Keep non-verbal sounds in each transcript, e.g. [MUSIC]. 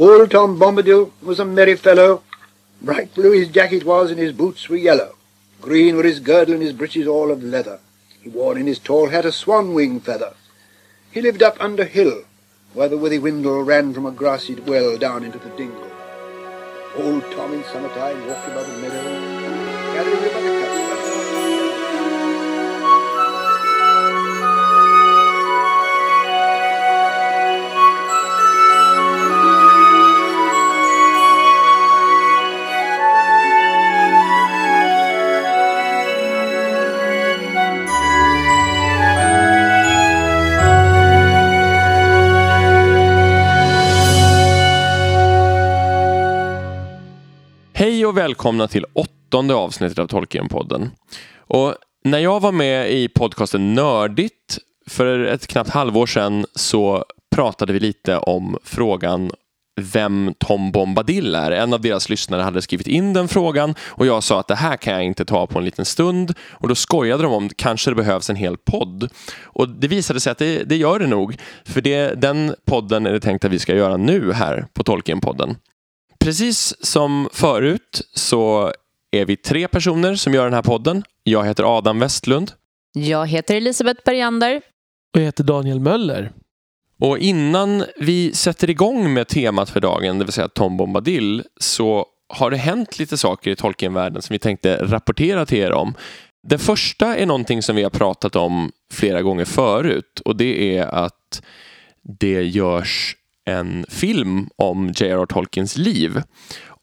Old Tom Bombadil was a merry fellow. Bright blue his jacket was, and his boots were yellow. Green were his girdle and his breeches all of leather. He wore in his tall hat a swan wing feather. He lived up under hill, where the withy windle ran from a grassy well down into the dingle. Old Tom in summertime walked about the meadow, gathering välkomna till åttonde avsnittet av Tolkienpodden. Och när jag var med i podcasten Nördigt för ett knappt halvår sedan så pratade vi lite om frågan vem Tom Bombadil är. En av deras lyssnare hade skrivit in den frågan och jag sa att det här kan jag inte ta på en liten stund och då skojade de om kanske det behövs en hel podd. Och det visade sig att det, det gör det nog. För det, den podden är det tänkt att vi ska göra nu här på Tolkienpodden. Precis som förut så är vi tre personer som gör den här podden. Jag heter Adam Westlund. Jag heter Elisabeth Bergander. Och jag heter Daniel Möller. Och innan vi sätter igång med temat för dagen, det vill säga Tom Bombadil, så har det hänt lite saker i Tolkienvärlden som vi tänkte rapportera till er om. Det första är någonting som vi har pratat om flera gånger förut och det är att det görs en film om J.R.R. Tolkiens liv.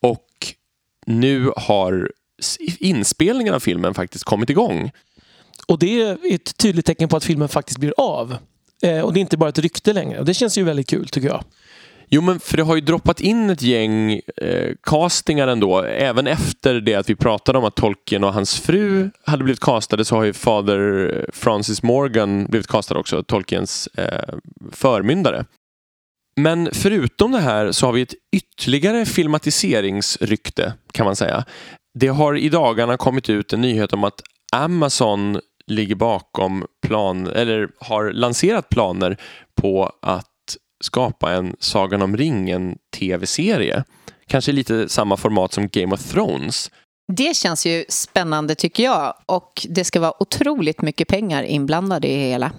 Och nu har inspelningen av filmen faktiskt kommit igång. Och det är ett tydligt tecken på att filmen faktiskt blir av. Eh, och det är inte bara ett rykte längre. Och det känns ju väldigt kul tycker jag. Jo, men för det har ju droppat in ett gäng eh, castingar ändå. Även efter det att vi pratade om att Tolkien och hans fru hade blivit castade så har ju fader Francis Morgan blivit castad också, Tolkiens eh, förmyndare. Men förutom det här så har vi ett ytterligare filmatiseringsrykte kan man säga. Det har i dagarna kommit ut en nyhet om att Amazon ligger bakom plan, eller har lanserat planer på att skapa en Sagan om ringen tv-serie. Kanske lite samma format som Game of Thrones. Det känns ju spännande tycker jag och det ska vara otroligt mycket pengar inblandade i det hela.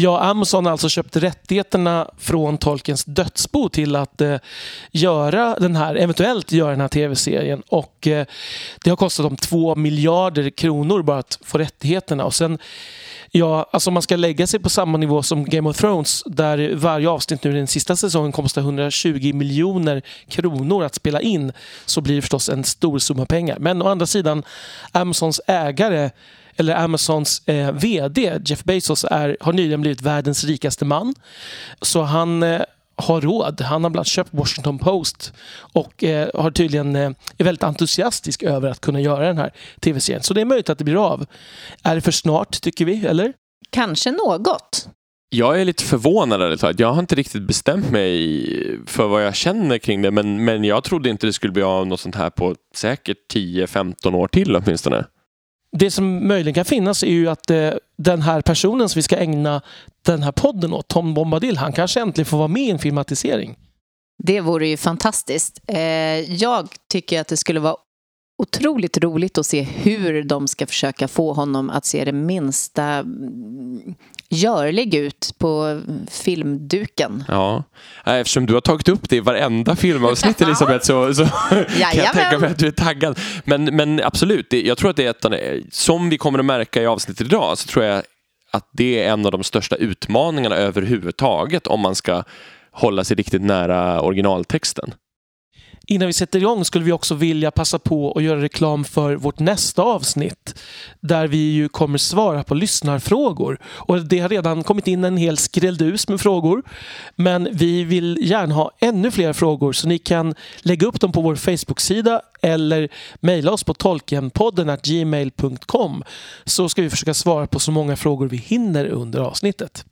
Ja, Amazon har alltså köpt rättigheterna från Tolkiens dödsbo till att eh, göra den här, eventuellt göra den här tv-serien. Och eh, det har kostat dem två miljarder kronor bara att få rättigheterna. Och sen, ja, alltså man ska lägga sig på samma nivå som Game of Thrones där varje avsnitt nu i den sista säsongen kostar 120 miljoner kronor att spela in så blir det förstås en stor summa pengar. Men å andra sidan, Amazons ägare eller Amazons eh, VD Jeff Bezos är, har nyligen blivit världens rikaste man. Så han eh, har råd. Han har bland annat köpt Washington Post och eh, har tydligen, eh, är väldigt entusiastisk över att kunna göra den här tv-serien. Så det är möjligt att det blir av. Är det för snart, tycker vi? Eller? Kanske något. Jag är lite förvånad ärligt Jag har inte riktigt bestämt mig för vad jag känner kring det men, men jag trodde inte det skulle bli av något sånt här på säkert 10-15 år till åtminstone. Det som möjligen kan finnas är ju att eh, den här personen som vi ska ägna den här podden åt, Tom Bombadil, han kanske äntligen får vara med i en filmatisering. Det vore ju fantastiskt. Eh, jag tycker att det skulle vara otroligt roligt att se hur de ska försöka få honom att se det minsta görlig ut på filmduken. Ja, eftersom du har tagit upp det i varenda filmavsnitt [LAUGHS] Elisabeth så, så kan jag tänka mig att du är taggad. Men, men absolut, jag tror att det är ett, som vi kommer att märka i avsnittet idag så tror jag att det är en av de största utmaningarna överhuvudtaget om man ska hålla sig riktigt nära originaltexten. Innan vi sätter igång skulle vi också vilja passa på att göra reklam för vårt nästa avsnitt där vi ju kommer svara på lyssnarfrågor. Och det har redan kommit in en hel skrälldus med frågor. Men vi vill gärna ha ännu fler frågor så ni kan lägga upp dem på vår Facebook-sida eller mejla oss på tolkenpodden gmail.com så ska vi försöka svara på så många frågor vi hinner under avsnittet.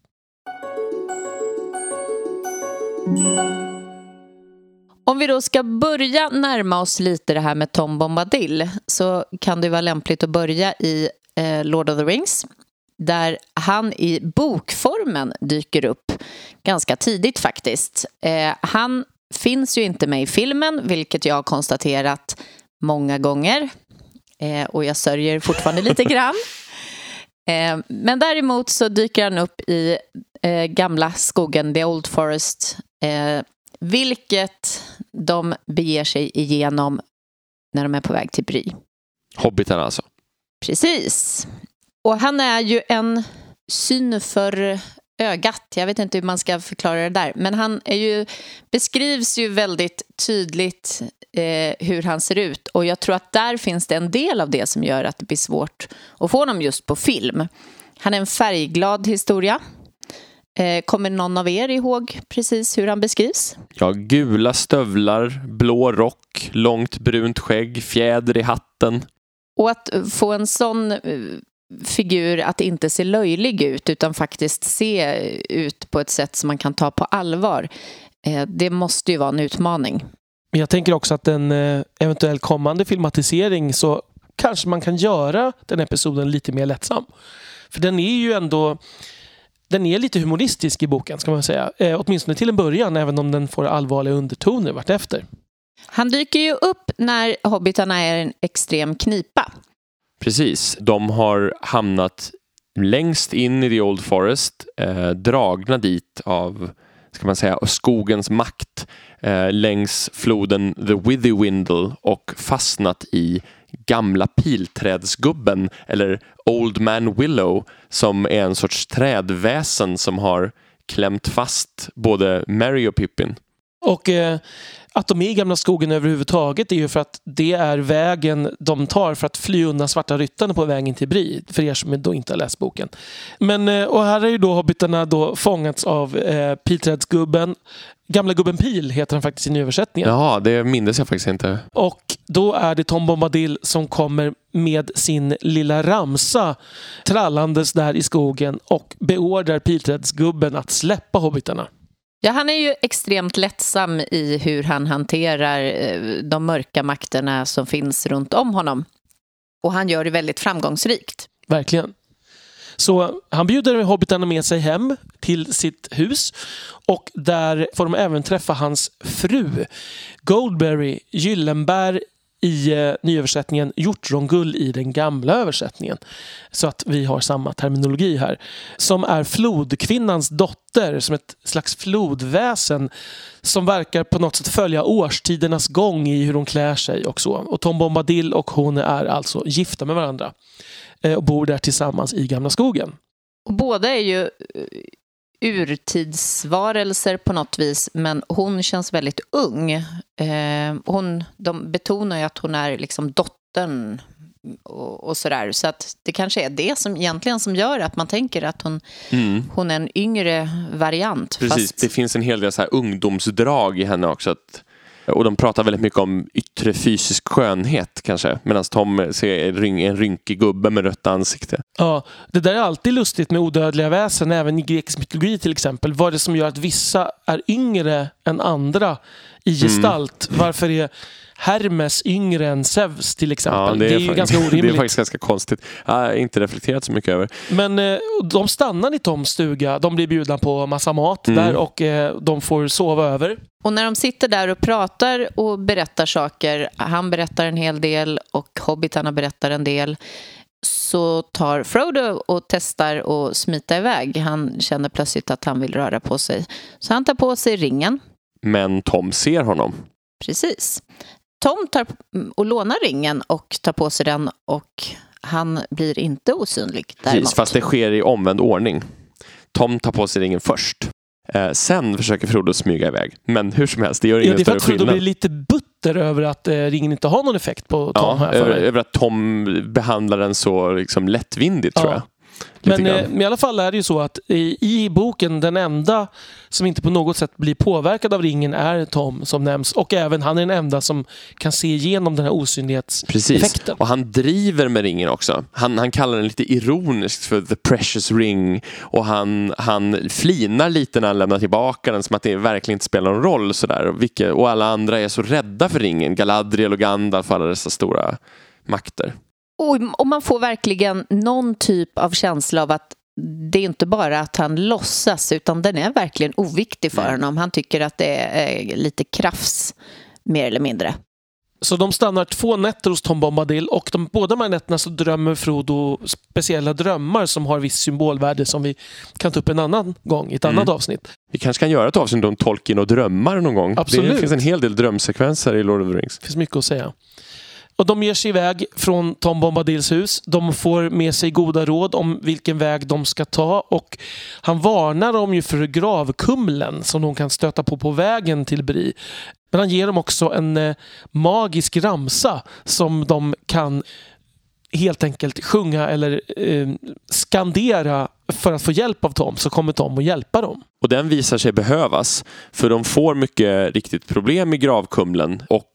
Om vi då ska börja närma oss lite det här med Tom Bombadil så kan det vara lämpligt att börja i eh, Lord of the Rings där han i bokformen dyker upp ganska tidigt faktiskt. Eh, han finns ju inte med i filmen, vilket jag har konstaterat många gånger. Eh, och jag sörjer fortfarande lite [LAUGHS] grann. Eh, men däremot så dyker han upp i eh, gamla skogen, The Old Forest, eh, vilket de beger sig igenom när de är på väg till Bry. Hobbitarna alltså. Precis. Och han är ju en syn för ögat. Jag vet inte hur man ska förklara det där. Men han är ju, beskrivs ju väldigt tydligt eh, hur han ser ut. Och jag tror att där finns det en del av det som gör att det blir svårt att få honom just på film. Han är en färgglad historia. Eh, kommer någon av er ihåg precis hur han beskrivs? Ja, gula stövlar, blå rock, långt brunt skägg, fjäder i hatten. Och att få en sån eh, figur att inte se löjlig ut utan faktiskt se ut på ett sätt som man kan ta på allvar. Eh, det måste ju vara en utmaning. Men jag tänker också att en eventuell kommande filmatisering så kanske man kan göra den episoden lite mer lättsam. För den är ju ändå den är lite humoristisk i boken, ska man säga. Eh, åtminstone till en början, även om den får allvarliga undertoner vartefter. Han dyker ju upp när hobbitarna är en extrem knipa. Precis. De har hamnat längst in i The Old Forest, eh, dragna dit av ska man säga, skogens makt eh, längs floden The Withywindle och fastnat i gamla pilträdsgubben eller Old Man Willow som är en sorts trädväsen som har klämt fast både Mary och Pippin. Och eh, att de är i Gamla skogen överhuvudtaget är ju för att det är vägen de tar för att fly undan Svarta ryttarna på vägen till Bri. För er som då inte har läst boken. Men, eh, och här är ju då hobbitarna då fångats av eh, pilträdsgubben. Gamla gubben Pil heter han faktiskt i nyöversättningen. Ja, det minns jag faktiskt inte. Och då är det Tom Bombadil som kommer med sin lilla ramsa trallandes där i skogen och beordrar pilträdsgubben att släppa hobbitarna. Ja, han är ju extremt lättsam i hur han hanterar eh, de mörka makterna som finns runt om honom. Och han gör det väldigt framgångsrikt. Verkligen. Så han bjuder hobbitarna med sig hem till sitt hus och där får de även träffa hans fru Goldberry Gyllenbär i eh, nyöversättningen, hjortrongull i den gamla översättningen. Så att vi har samma terminologi här. Som är flodkvinnans dotter, som ett slags flodväsen som verkar på något sätt följa årstidernas gång i hur hon klär sig och så. Och Tom Bombadil och hon är alltså gifta med varandra eh, och bor där tillsammans i Gamla skogen. Och båda är ju eh, urtidsvarelser på något vis, men hon känns väldigt ung. Eh, hon, de betonar ju att hon är liksom dottern och, och sådär. Så att det kanske är det som egentligen som gör att man tänker att hon, mm. hon är en yngre variant. Precis, fast... det finns en hel del så här ungdomsdrag i henne också. Att och de pratar väldigt mycket om yttre fysisk skönhet kanske. Medan Tom ser en rynkig gubbe med rött ansikte. Ja, det där är alltid lustigt med odödliga väsen, även i grekisk mytologi till exempel. Vad är det som gör att vissa är yngre än andra i gestalt? Mm. Varför är Hermes yngre än Zeus till exempel. Ja, det, är det är ju ganska orimligt. [LAUGHS] Det är faktiskt ganska konstigt. Jag har inte reflekterat så mycket över. Men eh, de stannar i Toms stuga. De blir bjudna på massa mat mm. där och eh, de får sova över. Och när de sitter där och pratar och berättar saker, han berättar en hel del och hobbitarna berättar en del, så tar Frodo och testar att smita iväg. Han känner plötsligt att han vill röra på sig. Så han tar på sig ringen. Men Tom ser honom. Precis. Tom tar och lånar ringen och tar på sig den och han blir inte osynlig. Däremot. Precis, fast det sker i omvänd ordning. Tom tar på sig ringen först. Eh, sen försöker Frodo smyga iväg. Men hur som helst, det gör ingen ja, det är för att Frodo blir lite butter över att eh, ringen inte har någon effekt på Tom. Ja, över, över, att Tom behandlar den så liksom, lättvindigt ja. tror jag. Men eh, i alla fall är det ju så att i, i, boken, den enda som inte på något sätt blir påverkad av ringen är Tom som nämns. Och även han är den enda som kan se igenom den här osynlighetseffekten. Precis, och han driver med ringen också. Han, han kallar den lite ironiskt för the precious ring. Och han, han flinar lite när han lämnar tillbaka den som att det verkligen inte spelar någon roll. Sådär. Och, och alla andra är så rädda för ringen. Galadriel och Gandalf, alla dessa stora makter. Och, och man får verkligen någon typ av känsla av att det är inte bara att han låtsas utan den är verkligen oviktig för honom. Han tycker att det är lite krafs mer eller mindre. Så de stannar två nätter hos Tom Bombadil och de, båda de här nätterna så drömmer Frodo speciella drömmar som har viss symbolvärde som vi kan ta upp en annan gång i ett Mm. annat avsnitt. Vi kanske kan göra ett avsnitt om Tolkien och drömmar någon gång. Absolut. Det finns en hel del drömsekvenser i Lord of the Rings. Det finns mycket att säga. Och de ger sig iväg från Tom Bombadils hus. De får med sig goda råd om vilken väg de ska ta och han varnar dem ju för gravkumlen som de kan stöta på på vägen till Bri. Men han ger dem också en eh, magisk ramsa som de kan helt enkelt sjunga eller eh, skandera för att få hjälp av Tom så kommer Tom att hjälpa dem. Och den visar sig behövas. För de får mycket riktigt problem i gravkumlen och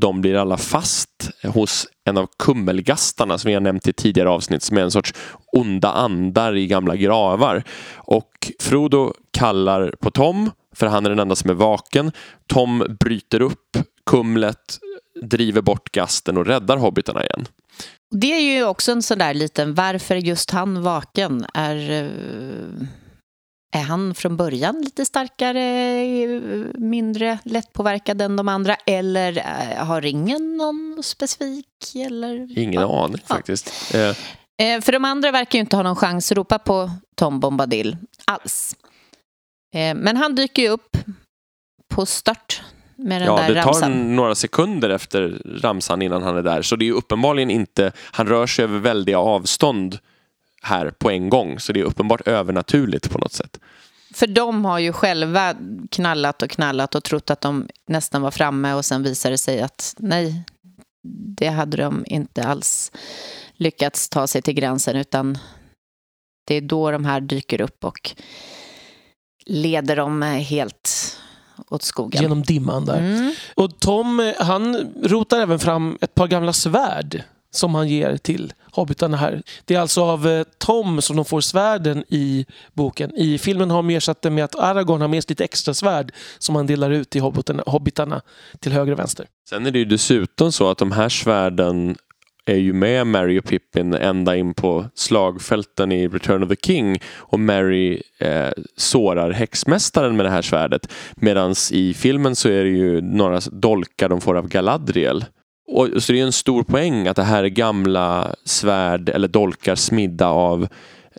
de blir alla fast hos en av kummelgastarna som vi har nämnt i tidigare avsnitt som är en sorts onda andar i gamla gravar. Och Frodo kallar på Tom för han är den enda som är vaken. Tom bryter upp kumlet, driver bort gasten och räddar hobbitarna igen. Det är ju också en sån där liten, varför är just han vaken? Är, eh, är han från början lite starkare, mindre lättpåverkad än de andra? Eller eh, har ringen någon specifik? Eller? Ingen Ja. aning faktiskt. Eh, Eh, För de andra verkar ju inte ha någon chans att ropa på Tom Bombadil alls. Eh, Men han dyker ju upp på start med den Ja, där det tar ramsan. några sekunder efter ramsan innan han är där. Så det är uppenbarligen inte, han rör sig över väldiga avstånd här på en gång. Så det är uppenbart övernaturligt på något sätt. För de har ju själva knallat och knallat och trott att de nästan var framme och sen visar det sig att nej, det hade de inte alls lyckats ta sig till gränsen utan det är då de här dyker upp och leder dem helt åt skogen. Genom dimman där. Mm. Och Tom, eh, han rotar även fram ett par gamla svärd som han ger till hobbitarna här. Det är alltså av eh, Tom som de får svärden i boken. I filmen har de ersatt det med att Aragorn har med sig lite extra svärd som han delar ut till hobbitarna, hobbitarna till höger och vänster. Sen är det ju dessutom så att de här svärden är ju med Mary och Pippin ända in på slagfälten i Return of the King och Mary eh, sårar häxmästaren med det här svärdet. Medan i filmen så är det ju några dolkar de får av Galadriel. Och, så det är en stor poäng att det här är gamla svärd eller dolkar smidda av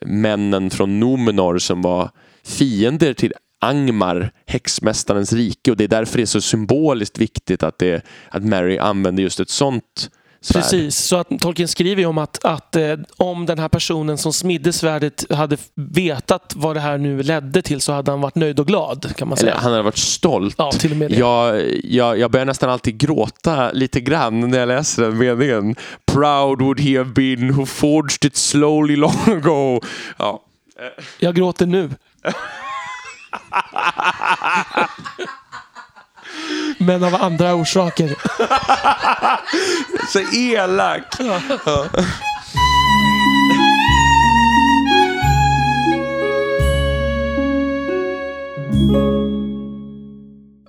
männen från Nomenor som var fiender till Angmar, häxmästarens rike. Och det är därför det är så symboliskt viktigt att, det, att Mary använder just ett sånt svärd. Precis, så att Tolkien skriver ju om att, att eh, om den här personen som smidde svärdet hade vetat vad det här nu ledde till så hade han varit nöjd och glad kan man Eller säga. han hade varit stolt. Ja, till och med det. Jag, jag, jag börjar nästan alltid gråta lite grann när jag läser den meningen. Proud would he have been who forged it slowly long ago. Ja. Jag gråter nu. [LAUGHS] Men av andra orsaker. [LAUGHS] Så elak!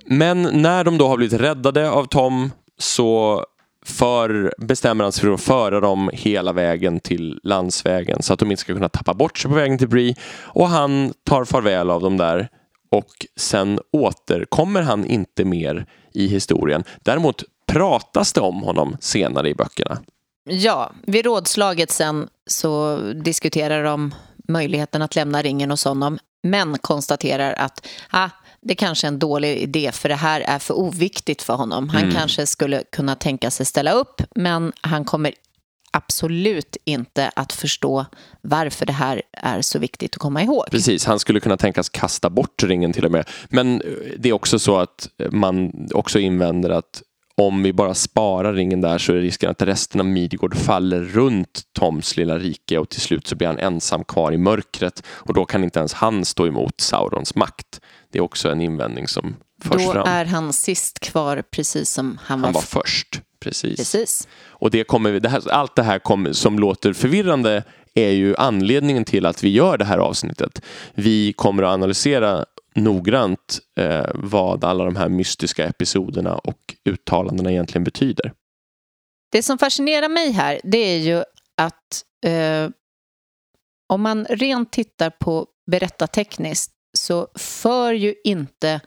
Men när de då har blivit räddade av Tom så för, bestämmer han sig för att föra dem hela vägen till landsvägen så att de inte ska kunna tappa bort sig på vägen till Bree. Och han tar farväl av dem där och sen återkommer han inte mer i historien. Däremot pratas det om honom senare i böckerna. Ja, vid rådslaget sen så diskuterar de möjligheten att lämna ringen hos honom, men konstaterar att ah, det kanske är en dålig idé för det här är för oviktigt för honom. Han kanske skulle kunna tänka sig ställa upp, men han kommer absolut inte att förstå varför det här är så viktigt att komma ihåg. Precis, han skulle kunna tänkas kasta bort ringen till och med. Men eh, det är också så att eh, man också invänder att om vi bara sparar ringen där så är risken att resten av Midgård faller runt Toms lilla rike och till slut så blir han ensam kvar i mörkret och då kan inte ens han stå emot Saurons makt. Det är också en invändning som förs Då fram. är han sist kvar precis som han, Han var var. först. Precis. Precis. Och det kommer, vi- det här, allt det här kommer, som låter förvirrande är ju anledningen till att vi gör det här avsnittet. Vi kommer att analysera noggrant eh, vad alla de här mystiska episoderna och uttalandena egentligen betyder. Det som fascinerar mig här, det är ju att eh, om man rent tittar på berättartekniskt så för ju inte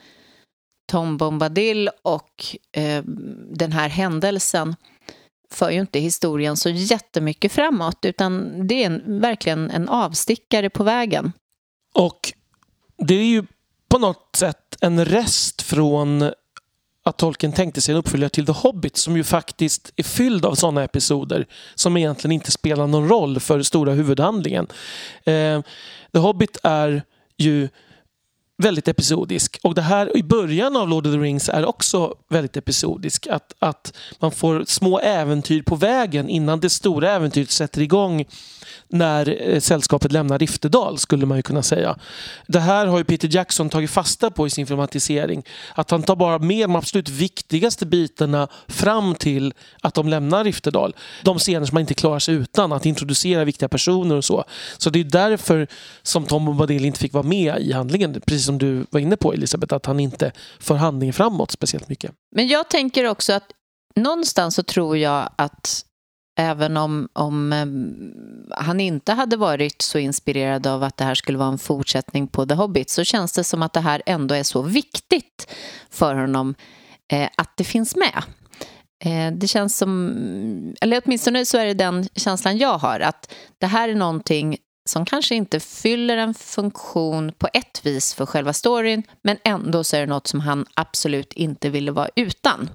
Tom Bombadil och eh, den här händelsen för ju inte historien så jättemycket framåt utan det är en, verkligen en avstickare på vägen. Och det är ju på något sätt en rest från att Tolkien tänkte sig en uppföljare till The Hobbit som ju faktiskt är fylld av sådana episoder som egentligen inte spelar någon roll för stora huvudhandlingen. Eh, The Hobbit är ju väldigt episodisk. Och det här i början av Lord of the Rings är också väldigt episodisk. Att, att man får små äventyr på vägen innan det stora äventyret sätter igång när eh, sällskapet lämnar Riftedal skulle man ju kunna säga. Det här har ju Peter Jackson tagit fasta på i sin filmatisering. Att han tar bara med de absolut viktigaste bitarna fram till att de lämnar Riftedal. De scener som man inte klarar sig utan, att introducera viktiga personer och så. Så det är därför som Tom Bombadil inte fick vara med i handlingen. Precis som du var inne på Elisabeth, att han inte för handlingen framåt speciellt mycket. Men jag tänker också att någonstans så tror jag att även om, om ehm, han inte hade varit så inspirerad av att det här skulle vara en fortsättning på The Hobbit så känns det som att det här ändå är så viktigt för honom eh, att det finns med. Eh, det känns som, eller åtminstone så är det den känslan jag har, att det här är någonting som kanske inte fyller en funktion på ett vis för själva storyn men ändå så är det något som han absolut inte ville vara utan.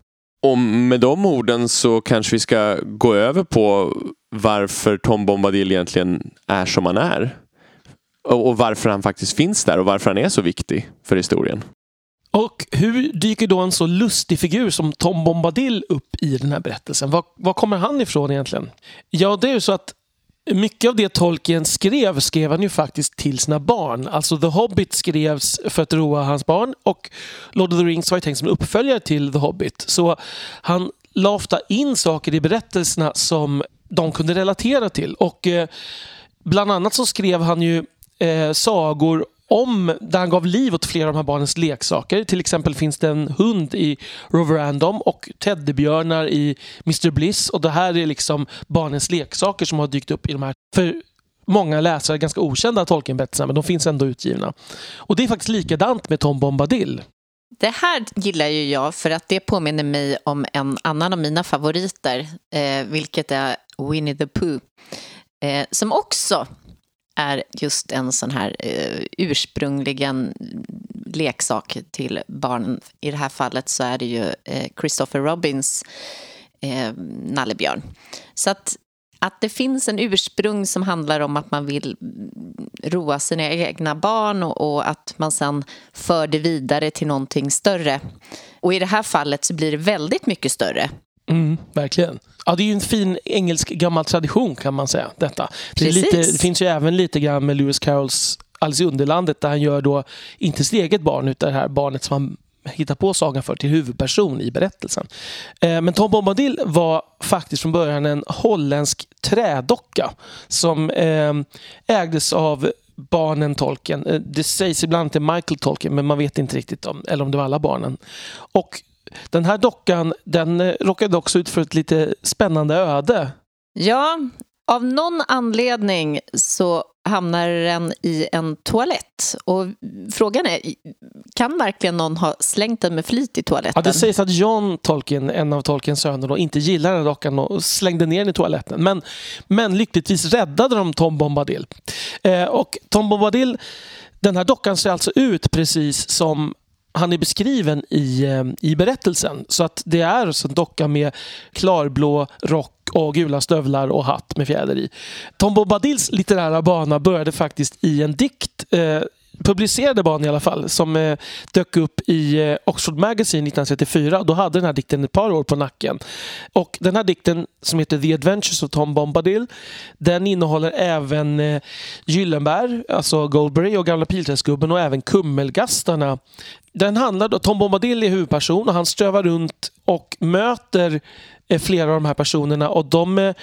Och med de orden så kanske vi ska gå över på varför Tom Bombadil egentligen är som han är. Och varför han faktiskt finns där och varför han är så viktig för historien. Och hur dyker då en så lustig figur som Tom Bombadil upp i den här berättelsen? Var, var kommer han ifrån egentligen? Ja, det är ju så att mycket av det Tolkien skrev, skrev han ju faktiskt till sina barn. Alltså The Hobbit skrevs för att roa hans barn och Lord of the Rings var ju tänkt som en uppföljare till The Hobbit. Så han la ofta in saker i berättelserna som de kunde relatera till. Och eh, bland annat så skrev han ju eh, sagor om, där han gav liv åt flera av de här barnens leksaker. Till exempel finns det en hund i Roverandom och teddybjörnar i Mr Bliss. Och det här är liksom barnens leksaker som har dykt upp i de här, för många läsare, ganska okända Tolkienberättelserna. men de finns ändå utgivna. Och det är faktiskt likadant med Tom Bombadil. Det här gillar ju jag för att det påminner mig om en annan av mina favoriter, eh, vilket är Winnie the Pooh. Eh, som också är just en sån här eh, ursprungligen leksak till barnen. I det här fallet så är det ju eh, Christopher Robins eh, nallebjörn. Så att, att det finns en ursprung som handlar om att man vill roa sina egna barn och, och att man sen för det vidare till någonting större. Och i det här fallet så blir det väldigt mycket större. Mm, verkligen. Ja, det är ju en fin engelsk gammal tradition kan man säga. Detta. Det, lite, det finns ju även lite grann med Lewis Carrolls Alice i Underlandet där han gör då inte sitt eget barn utan det här barnet som han hittar på sagan för till huvudperson i berättelsen. Eh, men Tom Bombadil var faktiskt från början en holländsk trädocka som eh, ägdes av barnen Tolkien. Eh, det sägs ibland är Michael Tolkien men man vet inte riktigt om, eller om det var alla barnen. Och den här dockan den eh, råkade också ut för ett lite spännande öde. Ja, av någon anledning så hamnar den i en toalett. Och frågan är, kan verkligen någon ha slängt den med flit i toaletten? Ja, det sägs att John Tolkien, en av Tolkiens söner, då, inte gillar den dockan och slängde ner den i toaletten. Men, men lyckligtvis räddade de Tom Bombadil. Eh, och Tom Bombadil, den här dockan ser alltså ut precis som han är beskriven i, eh, i berättelsen. Så att det är en docka med klarblå rock och gula stövlar och hatt med fjäder i. Tom Bombadils litterära bana började faktiskt i en dikt eh, publicerade barn i alla fall, som eh, dök upp i eh, Oxford Magazine 1934. Då hade den här dikten ett par år på nacken. Och den här dikten som heter The Adventures of Tom Bombadil, den innehåller även eh, Gyllenberg, alltså Goldberry och Gamla Pilträdsgubben och även Kummelgastarna den handlar då, Tom Bombadil är huvudperson och han strövar runt och möter Eh, flera av de här personerna och de eh,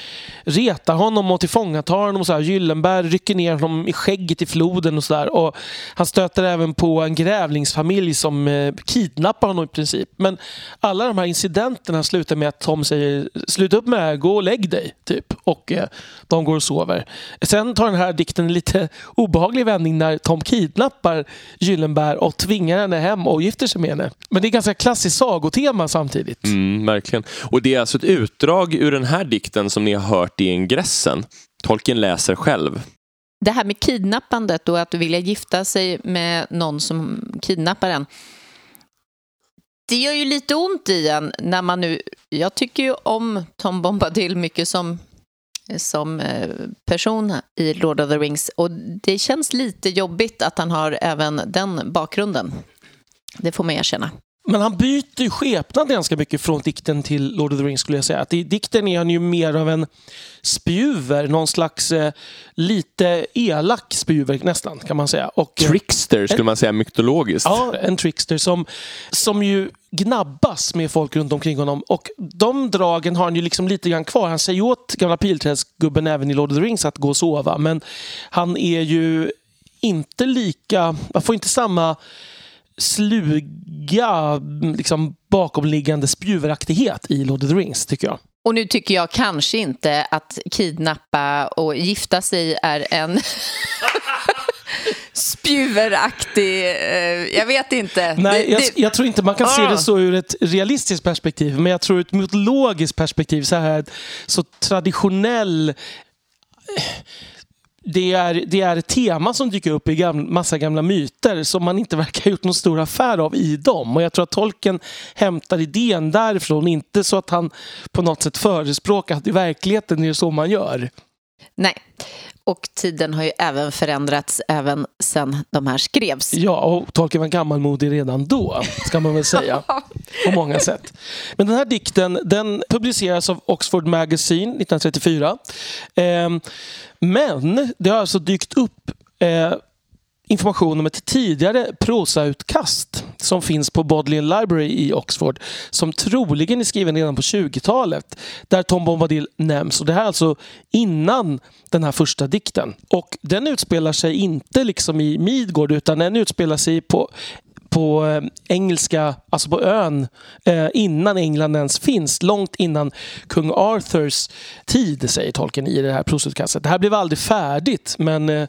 retar honom och tillfångatar honom. Och så här. Gyllenberg rycker ner honom i skägget i floden och sådär. Han stöter även på en grävlingsfamilj som eh, kidnappar honom i princip. Men alla de här incidenterna slutar med att Tom säger sluta upp med det här, gå och lägg dig. Typ. Och de går och sover. Sen tar den här dikten en lite [LAUGHS] obehaglig vändning när Tom kidnappar Gyllenberg och tvingar henne hem och gifter sig med henne. Men det är ganska klassiskt sagotema samtidigt. Mm, verkligen. Och det är alltså ett utdrag ur den här dikten som ni har hört i ingressen. Tolkien läser själv. Det här med kidnappandet och att vilja gifta sig med någon som kidnappar en. Det gör ju lite ont i en när man nu... Jag tycker ju om Tom Bombadil mycket som, som eh, person i Lord of the Rings och det känns lite jobbigt att han har även den bakgrunden. Det får man erkänna. Men han byter ju skepnad ganska mycket från dikten till Lord of the Rings skulle jag säga. Att I dikten är han ju mer av en spjuver, någon slags eh, lite elak spjuver nästan kan man säga. Och, eh, trickster skulle man säga mytologiskt. Ja, en trickster som, som ju gnabbas med folk runt omkring honom. Och de dragen har han ju liksom lite grann kvar. Han säger åt gamla pilträdsgubben även i Lord of the Rings att gå och sova. Men han är ju inte lika, man får inte samma sluga liksom, bakomliggande spjuveraktighet i Lord of the Rings, tycker jag. Och nu tycker jag kanske inte att kidnappa och gifta sig är en [LAUGHS] spjuveraktig... Eh, jag vet inte. Nej, jag, jag, tror inte man kan ah. se det så ur ett realistiskt perspektiv. Men jag tror ur ett mytologiskt perspektiv, så här så traditionell det är, det är ett tema som dyker upp i gamla, massa gamla myter som man inte verkar ha gjort någon stor affär av i dem. Och jag tror att tolken hämtar idén därifrån, inte så att han på något sätt förespråkar att i verkligheten är det så man gör. Nej, och tiden har ju även förändrats även sedan de här skrevs. Ja, och Tolkien var gammalmodig redan då, ska man väl säga. på många sätt. Men den här dikten den publiceras av Oxford Magazine 1934. Eh, men det har alltså dykt upp eh, information om ett tidigare prosautkast som finns på Bodleian Library i Oxford som troligen är skriven redan på 20-talet där Tom Bombadil nämns. Och det här är alltså innan den här första dikten. Och den utspelar sig inte liksom i Midgård utan den utspelar sig på på eh, engelska, alltså på ön, eh, innan England ens finns. Långt innan kung Arthurs tid, säger tolken i det här prosutkastet. Det här blev aldrig färdigt, men eh,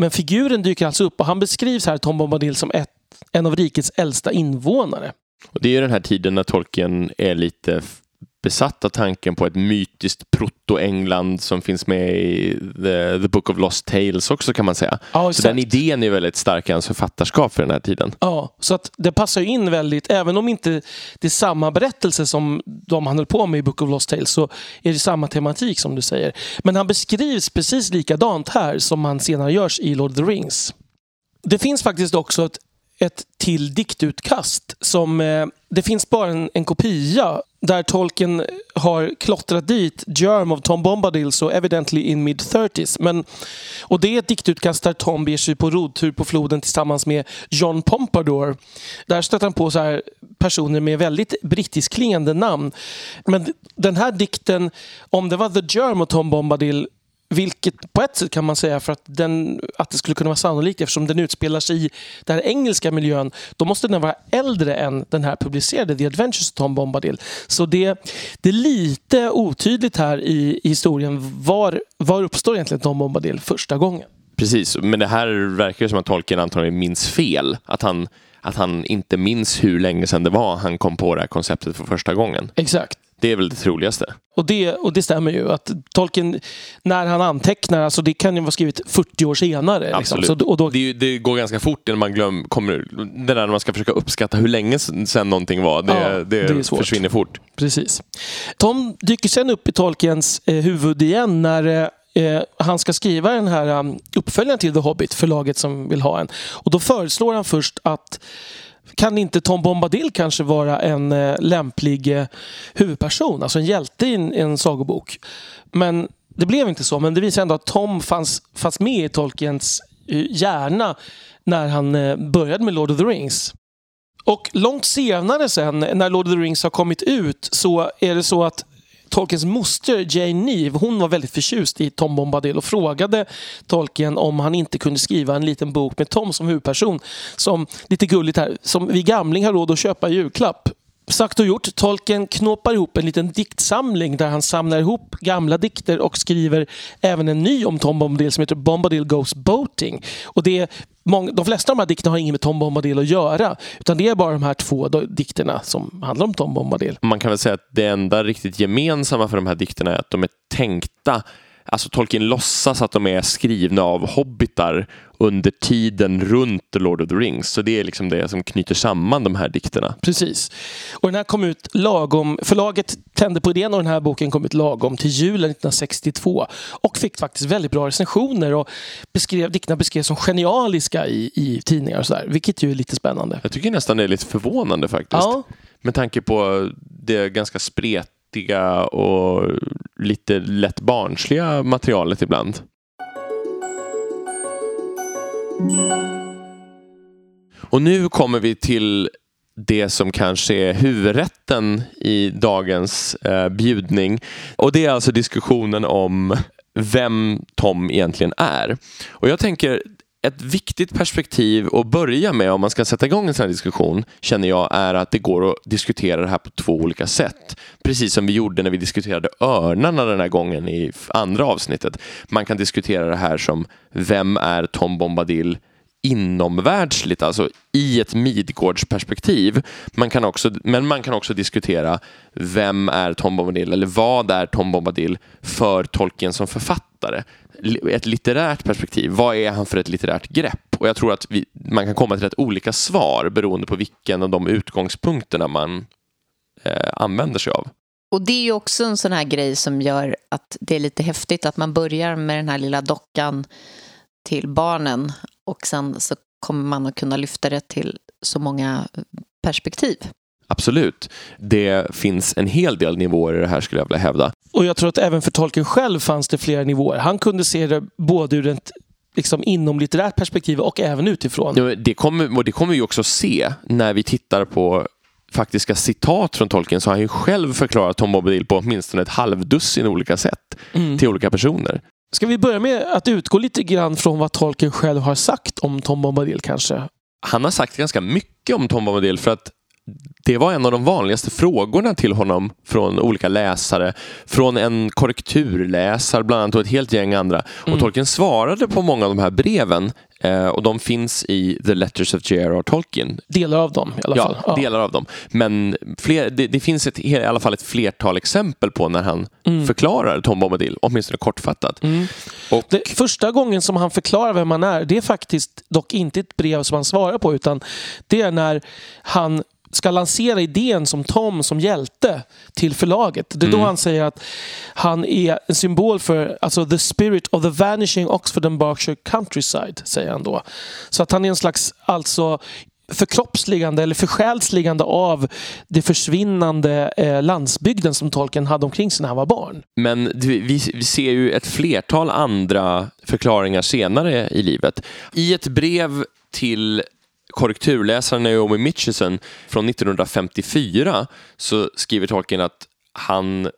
men figuren dyker alltså upp och han beskrivs här, Tom Bombadil, som ett, en av rikets äldsta invånare. Och det är den här tiden när Tolkien är lite besatt av tanken på ett mytiskt proto-England som finns med i the, the, Book of Lost Tales också kan man säga. Ja, så den idén är väldigt stark i hans författarskap för den här tiden. Ja, så att det passar in väldigt, även om inte det är samma berättelse som de han höll på med i Book of Lost Tales så är det samma tematik som du säger. Men han beskrivs precis likadant här som han senare görs i Lord of the Rings. Det finns faktiskt också ett ett till diktutkast som eh, det finns bara en, en kopia där tolken har klottrat dit Germ of Tom Bombadil så evidently in mid 30s. Men, och det är ett diktutkast där Tom beger sig på rodtur på floden tillsammans med John Pompadour. Där stöter han på så här personer med väldigt brittisk klingande namn. Men den här dikten, om det var The Germ of Tom Bombadil vilket på ett sätt kan man säga för att, den, att det skulle kunna vara sannolikt eftersom den utspelar sig i den här engelska miljön. Då måste den vara äldre än den här publicerade The Adventures of Tom Bombadil. Så det, det är lite otydligt här i, i historien. Var, var uppstår egentligen Tom Bombadil första gången? Precis, men det här verkar som att tolken antagligen minns fel. Att han, att han inte minns hur länge sedan det var han kom på det här konceptet för första gången. Exakt. Det är väl det troligaste. Och det, och det stämmer ju. att Tolkien, när han antecknar, alltså det kan ju vara skrivet 40 år senare. Liksom. Absolut. Liksom. Så, och då... det, det, går ganska fort när man glöm, kommer, det där när man ska försöka uppskatta hur länge sedan någonting var. Det, ja, det, det försvinner fort. Precis. Tom dyker sen upp i Tolkiens eh, huvud igen när eh, han ska skriva den här um, uppföljaren till The Hobbit, förlaget som vill ha en. Och då föreslår han först att kan inte Tom Bombadil kanske vara en eh, lämplig eh, huvudperson, alltså en hjälte i en, en sagobok? Men det blev inte så, men det visar ändå att Tom fanns, fanns med i Tolkiens eh, hjärna när han eh, började med Lord of the Rings. Och långt senare sen, när Lord of the Rings har kommit ut, så är det så att Tolkiens moster Jane Neve, hon var väldigt förtjust i Tom Bombadil och frågade Tolkien om han inte kunde skriva en liten bok med Tom som huvudperson. Som, lite gulligt här, som vi gamling har råd att köpa i julklapp. Sagt och gjort, Tolkien knåpar ihop en liten diktsamling där han samlar ihop gamla dikter och skriver även en ny om Tom Bombadil som heter Bombadil Goes Boating. Och det är många, de flesta av de här dikterna har inget med Tom Bombadil att göra. Utan det är bara de här två dikterna som handlar om Tom Bombadil. Man kan väl säga att det enda riktigt gemensamma för de här dikterna är att de är tänkta Alltså Tolkien låtsas att de är skrivna av hobbitar under tiden runt The Lord of the Rings. Så det är liksom det som knyter samman de här dikterna. Precis. Och den här kom ut lagom, förlaget tände på idén och den här boken kom ut lagom till julen 1962 och fick faktiskt väldigt bra recensioner och beskrev, dikterna beskrevs som genialiska i, i tidningar och sådär, vilket ju är lite spännande. Jag tycker nästan det är lite förvånande faktiskt. Ja. Med tanke på det ganska spretiga och lite lätt barnsliga materialet ibland. Och nu kommer vi till det som kanske är huvudrätten i dagens eh, bjudning. Och det är alltså diskussionen om vem Tom egentligen är. Och jag tänker ett viktigt perspektiv att börja med om man ska sätta igång en sån här diskussion känner jag är att det går att diskutera det här på två olika sätt. Precis som vi gjorde när vi diskuterade örnarna den här gången i andra avsnittet. Man kan diskutera det här som vem är Tom Bombadil inomvärldsligt, alltså i ett Midgårdsperspektiv. Man kan också, men man kan också diskutera vem är Tom Bombadil eller vad är Tom Bombadil för Tolkien som författare? Ett litterärt perspektiv, vad är han för ett litterärt grepp? Och jag tror att vi, man kan komma till rätt olika svar beroende på vilken av de utgångspunkterna man eh, använder sig av. Och det är ju också en sån här grej som gör att det är lite häftigt att man börjar med den här lilla dockan till barnen och sen så kommer man att kunna lyfta det till så många perspektiv. Absolut. Det finns en hel del nivåer i det här skulle jag vilja hävda. Och jag tror att även för Tolkien själv fanns det flera nivåer. Han kunde se det både ur ett liksom inom litterärt perspektiv och även utifrån. Ja, det, kommer, och det kommer vi också se när vi tittar på faktiska citat från Tolkien så har han ju själv förklarat Tom Bombadil på åtminstone ett halvdussin olika sätt mm. till olika personer. Ska vi börja med att utgå lite grann från vad Tolkien själv har sagt om Tom Bombadil kanske? Han har sagt ganska mycket om Tom Bombadil för att det var en av de vanligaste frågorna till honom från olika läsare. Från en korrekturläsare bland annat och ett helt gäng andra. Mm. Och Tolkien svarade på många av de här breven eh, och de finns i The Letters of J.R.R. Tolkien. Delar av dem i alla ja, fall. Ja, delar av dem. Men fler, det, det, finns ett, i alla fall ett flertal exempel på när han mm. förklarar Tom Bombadil, åtminstone kortfattat. Mm. Och, det, första gången som han förklarar vem han är, det är faktiskt dock inte ett brev som han svarar på utan det är när han ska lansera idén som Tom som hjälte till förlaget. Det är mm. då han säger att han är en symbol för alltså, the spirit of the vanishing Oxford and Berkshire countryside, säger han då. Så att han är en slags alltså förkroppsligande eller försjälsligande av det försvinnande eh, landsbygden som Tolkien hade omkring sig när han var barn. Men vi, vi ser ju ett flertal andra förklaringar senare i livet. I ett brev till korrekturläsaren Naomi Mitchison från 1954 så skriver Tolkien att han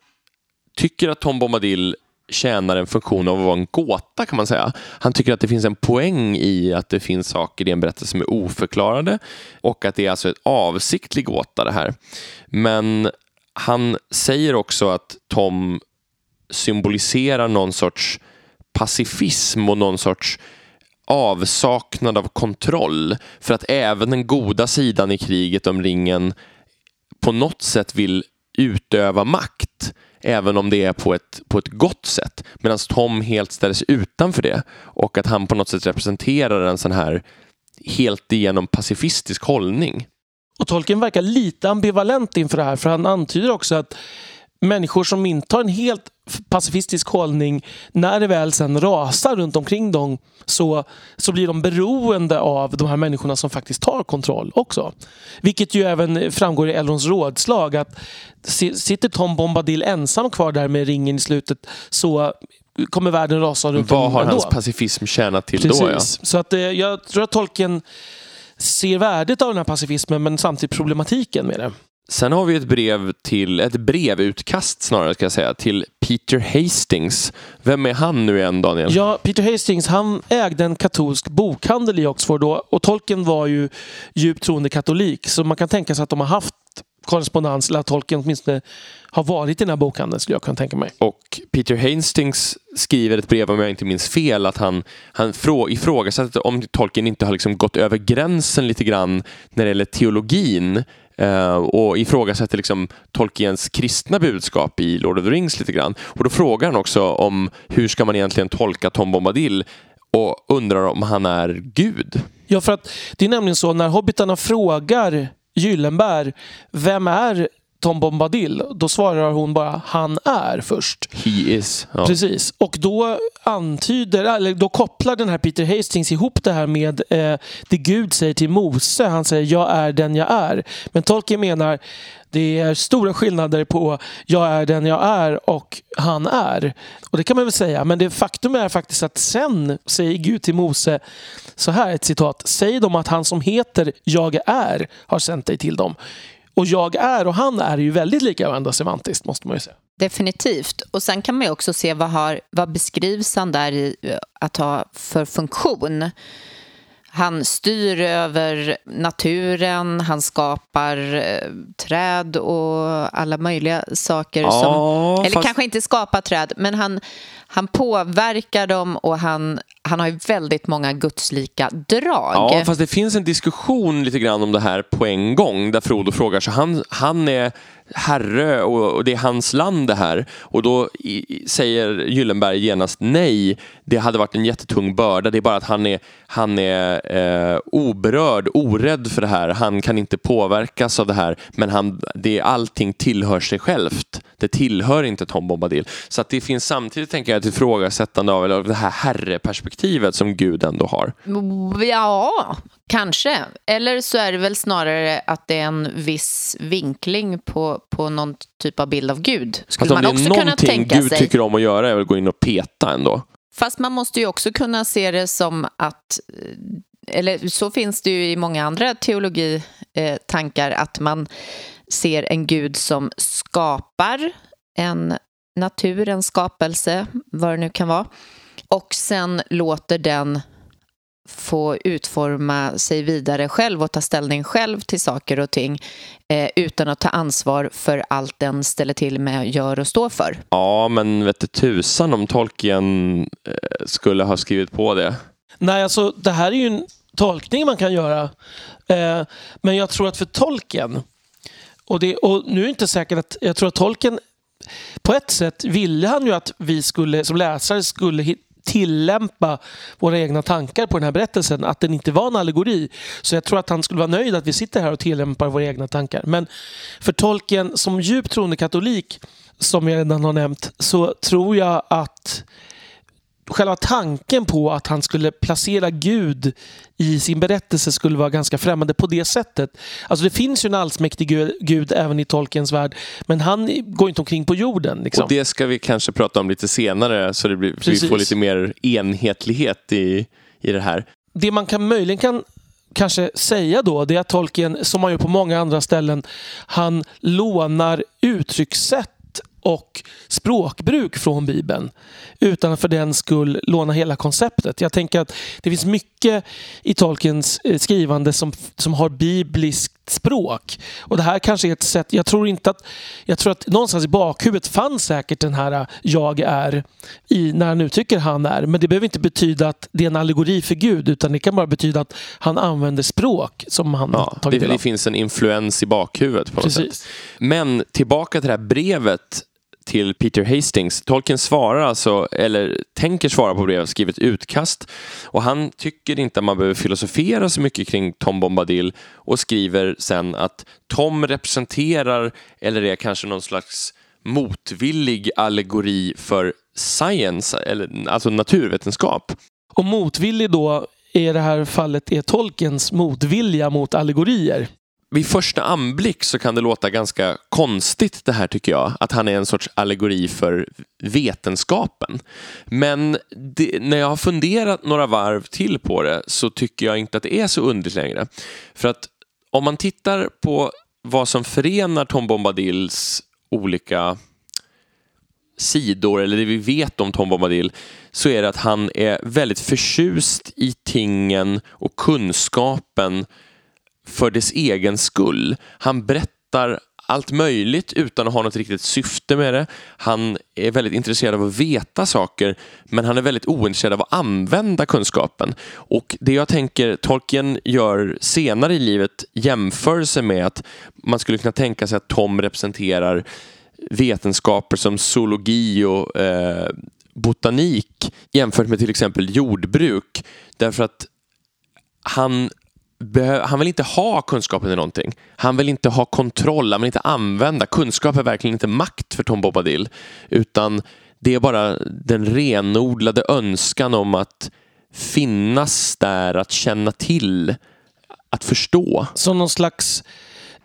tycker att Tom Bombadil tjänar en funktion av att vara en gåta kan man säga. Han tycker att det finns en poäng i att det finns saker i en berättelse som är oförklarade och att det är alltså ett avsiktlig gåta det här. Men han säger också att Tom symboliserar någon sorts pacifism och någon sorts avsaknad av kontroll. För att även den goda sidan i kriget om ringen på något sätt vill utöva makt. Även om det är på ett, på ett gott sätt. Medan Tom helt ställer sig utanför det. Och att han på något sätt representerar en sån här helt igenom pacifistisk hållning. Och Tolkien verkar lite ambivalent inför det här för han antyder också att människor som intar en helt pacifistisk hållning, när det väl sen rasar runt omkring dem så, så blir de beroende av de här människorna som faktiskt tar kontroll också. Vilket ju även framgår i Elrons rådslag att sitter Tom Bombadil ensam kvar där med ringen i slutet så kommer världen rasa runt Vad har hans pacifism tjänat till Precis. då? Ja? Så att, eh, jag tror att Tolkien ser värdet av den här pacifismen men samtidigt problematiken med det. Sen har vi ett brev till, ett brevutkast snarare ska jag säga, till Peter Hastings. Vem är han nu igen Daniel? Ja, Peter Hastings han ägde en katolsk bokhandel i Oxford då, och Tolkien var ju djupt troende katolik så man kan tänka sig att de har haft korrespondens eller att Tolkien åtminstone har varit i den här bokhandeln skulle jag kunna tänka mig. Och Peter Hastings skriver ett brev, om jag inte minns fel, att han, han ifrågasätter om Tolkien inte har liksom gått över gränsen lite grann när det gäller teologin eh, och ifrågasätter liksom Tolkiens kristna budskap i Lord of the Rings lite grann. Och då frågar han också om hur ska man egentligen tolka Tom Bombadil och undrar om han är Gud. Ja, för att det är nämligen så när hobbitarna frågar Gyllenberg, vem är Tom Bombadil? Då svarar hon bara han är först. He is. Ja. Precis. Och då antyder, eller då kopplar den här Peter Hastings ihop det här med eh, det Gud säger till Mose. Han säger jag är den jag är. Men Tolkien menar det är stora skillnader på jag är den jag är och han är. Och det kan man väl säga. Men det faktum är faktiskt att sen säger Gud till Mose så här, ett citat. Säg dem att han som heter jag är har sänt dig till dem. Och jag är och han är ju väldigt lika varandra semantiskt måste man ju säga. Definitivt. Och sen kan man ju också se vad, har, vad beskrivs han där i att ha för funktion. Han styr över naturen, han skapar eh, träd och alla möjliga saker. Ja, som, eller fast... kanske inte skapar träd, men han, han påverkar dem och han, han har ju väldigt många gudslika drag. Ja, fast det finns en diskussion lite grann om det här på en gång där Frodo frågar så han, han är herre och, det är hans land det här. Och då säger Gyllenberg genast nej, det hade varit en jättetung börda. Det är bara att han är, han är eh, oberörd, orädd för det här. Han kan inte påverkas av det här, men han, det, allting tillhör sig självt. Det tillhör inte Tom Bombadil. Så att det finns samtidigt, tänker jag, ett ifrågasättande av det här herreperspektivet som Gud ändå har. Ja, kanske. Eller så är det väl snarare att det är en viss vinkling på, på någon typ av bild av Gud. Skulle man också kunna tänka Gud sig. tycker om att göra är att gå in och peta ändå. Fast man måste ju också kunna se det som att eller så finns det ju i många andra teologitankar att man ser en gud som skapar en natur, en skapelse, vad det nu kan vara. Och sen låter den få utforma sig vidare själv och ta ställning själv till saker och ting eh, utan att ta ansvar för allt den ställer till med, gör och står för. Ja, men vet du tusan om Tolkien eh, skulle ha skrivit på det. Nej, alltså det här är ju en tolkning man kan göra. Eh, men jag tror att för Tolkien och, det, och nu är det inte säkert att... Jag tror att Tolkien... På ett sätt ville han ju att vi skulle, som läsare skulle tillämpa våra egna tankar på den här berättelsen. Att den inte var en allegori. Så jag tror att han skulle vara nöjd att vi sitter här och tillämpar våra egna tankar. Men för Tolkien som djupt troende katolik, som jag redan har nämnt, så tror jag att själva tanken på att han skulle placera Gud i sin berättelse skulle vara ganska främmande på det sättet. Alltså det finns ju en allsmäktig Gud, Gud även i Tolkiens värld, men han går inte omkring på jorden. Liksom. Och det ska vi kanske prata om lite senare så det blir, vi får lite mer enhetlighet i, i det här. Det man kan möjligen kan kanske säga då, det är att Tolkien, som man gör på många andra ställen, han lånar uttryckssätt och språkbruk från Bibeln utan att för den skull låna hela konceptet. Jag tänker att det finns mycket i Tolkiens eh, skrivande som, som har bibliskt språk. Och det här kanske är ett sätt, jag tror inte att, jag tror att någonstans i bakhuvudet fanns säkert den här eh, jag är i, när han uttrycker han är. Men det behöver inte betyda att det är en allegori för Gud utan det kan bara betyda att han använder språk som han ja, tagit det, det finns en influens i bakhuvudet på något Precis. sätt. Men tillbaka till det här brevet till Peter Hastings. Tolkien svarar alltså, eller tänker svara på brevet, skrivit utkast och han tycker inte att man behöver filosofera så mycket kring Tom Bombadil och skriver sen att Tom representerar, eller är kanske någon slags motvillig allegori för science, eller, alltså naturvetenskap. Och motvillig då i det här fallet är Tolkiens motvilja mot allegorier vid första anblick så kan det låta ganska konstigt det här tycker jag. Att han är en sorts allegori för vetenskapen. Men det, när jag har funderat några varv till på det så tycker jag inte att det är så underligt längre. För att om man tittar på vad som förenar Tom Bombadils olika sidor, eller det vi vet om Tom Bombadil, så är det att han är väldigt förtjust i tingen och kunskapen för dess egen skull. Han berättar allt möjligt utan att ha något riktigt syfte med det. Han är väldigt intresserad av att veta saker men han är väldigt ointresserad av att använda kunskapen. Och det jag tänker Tolkien gör senare i livet jämförelse med att man skulle kunna tänka sig att Tom representerar vetenskaper som zoologi och eh, botanik jämfört med till exempel jordbruk. Därför att han han vill inte ha kunskapen i någonting. Han vill inte ha kontroll, han vill inte använda. Kunskap är verkligen inte makt för Tom Bobadil. Utan det är bara den renodlade önskan om att finnas där, att känna till, att förstå. Som någon slags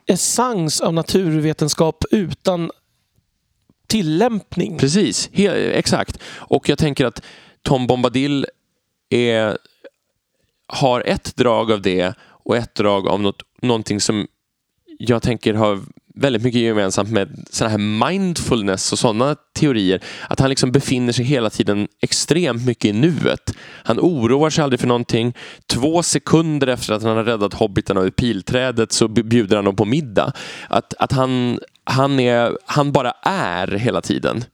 essens av naturvetenskap utan tillämpning. Precis, exakt. Och jag tänker att Tom Bombadil är, har ett drag av det och ett drag av något, någonting som jag tänker har väldigt mycket gemensamt med sådana här mindfulness och sådana teorier. Att han liksom befinner sig hela tiden extremt mycket i nuet. Han oroar sig aldrig för någonting. Två sekunder efter att han har räddat hobbitarna ur pilträdet så bjuder han dem på middag. Att, att han, han, är, han bara är hela tiden.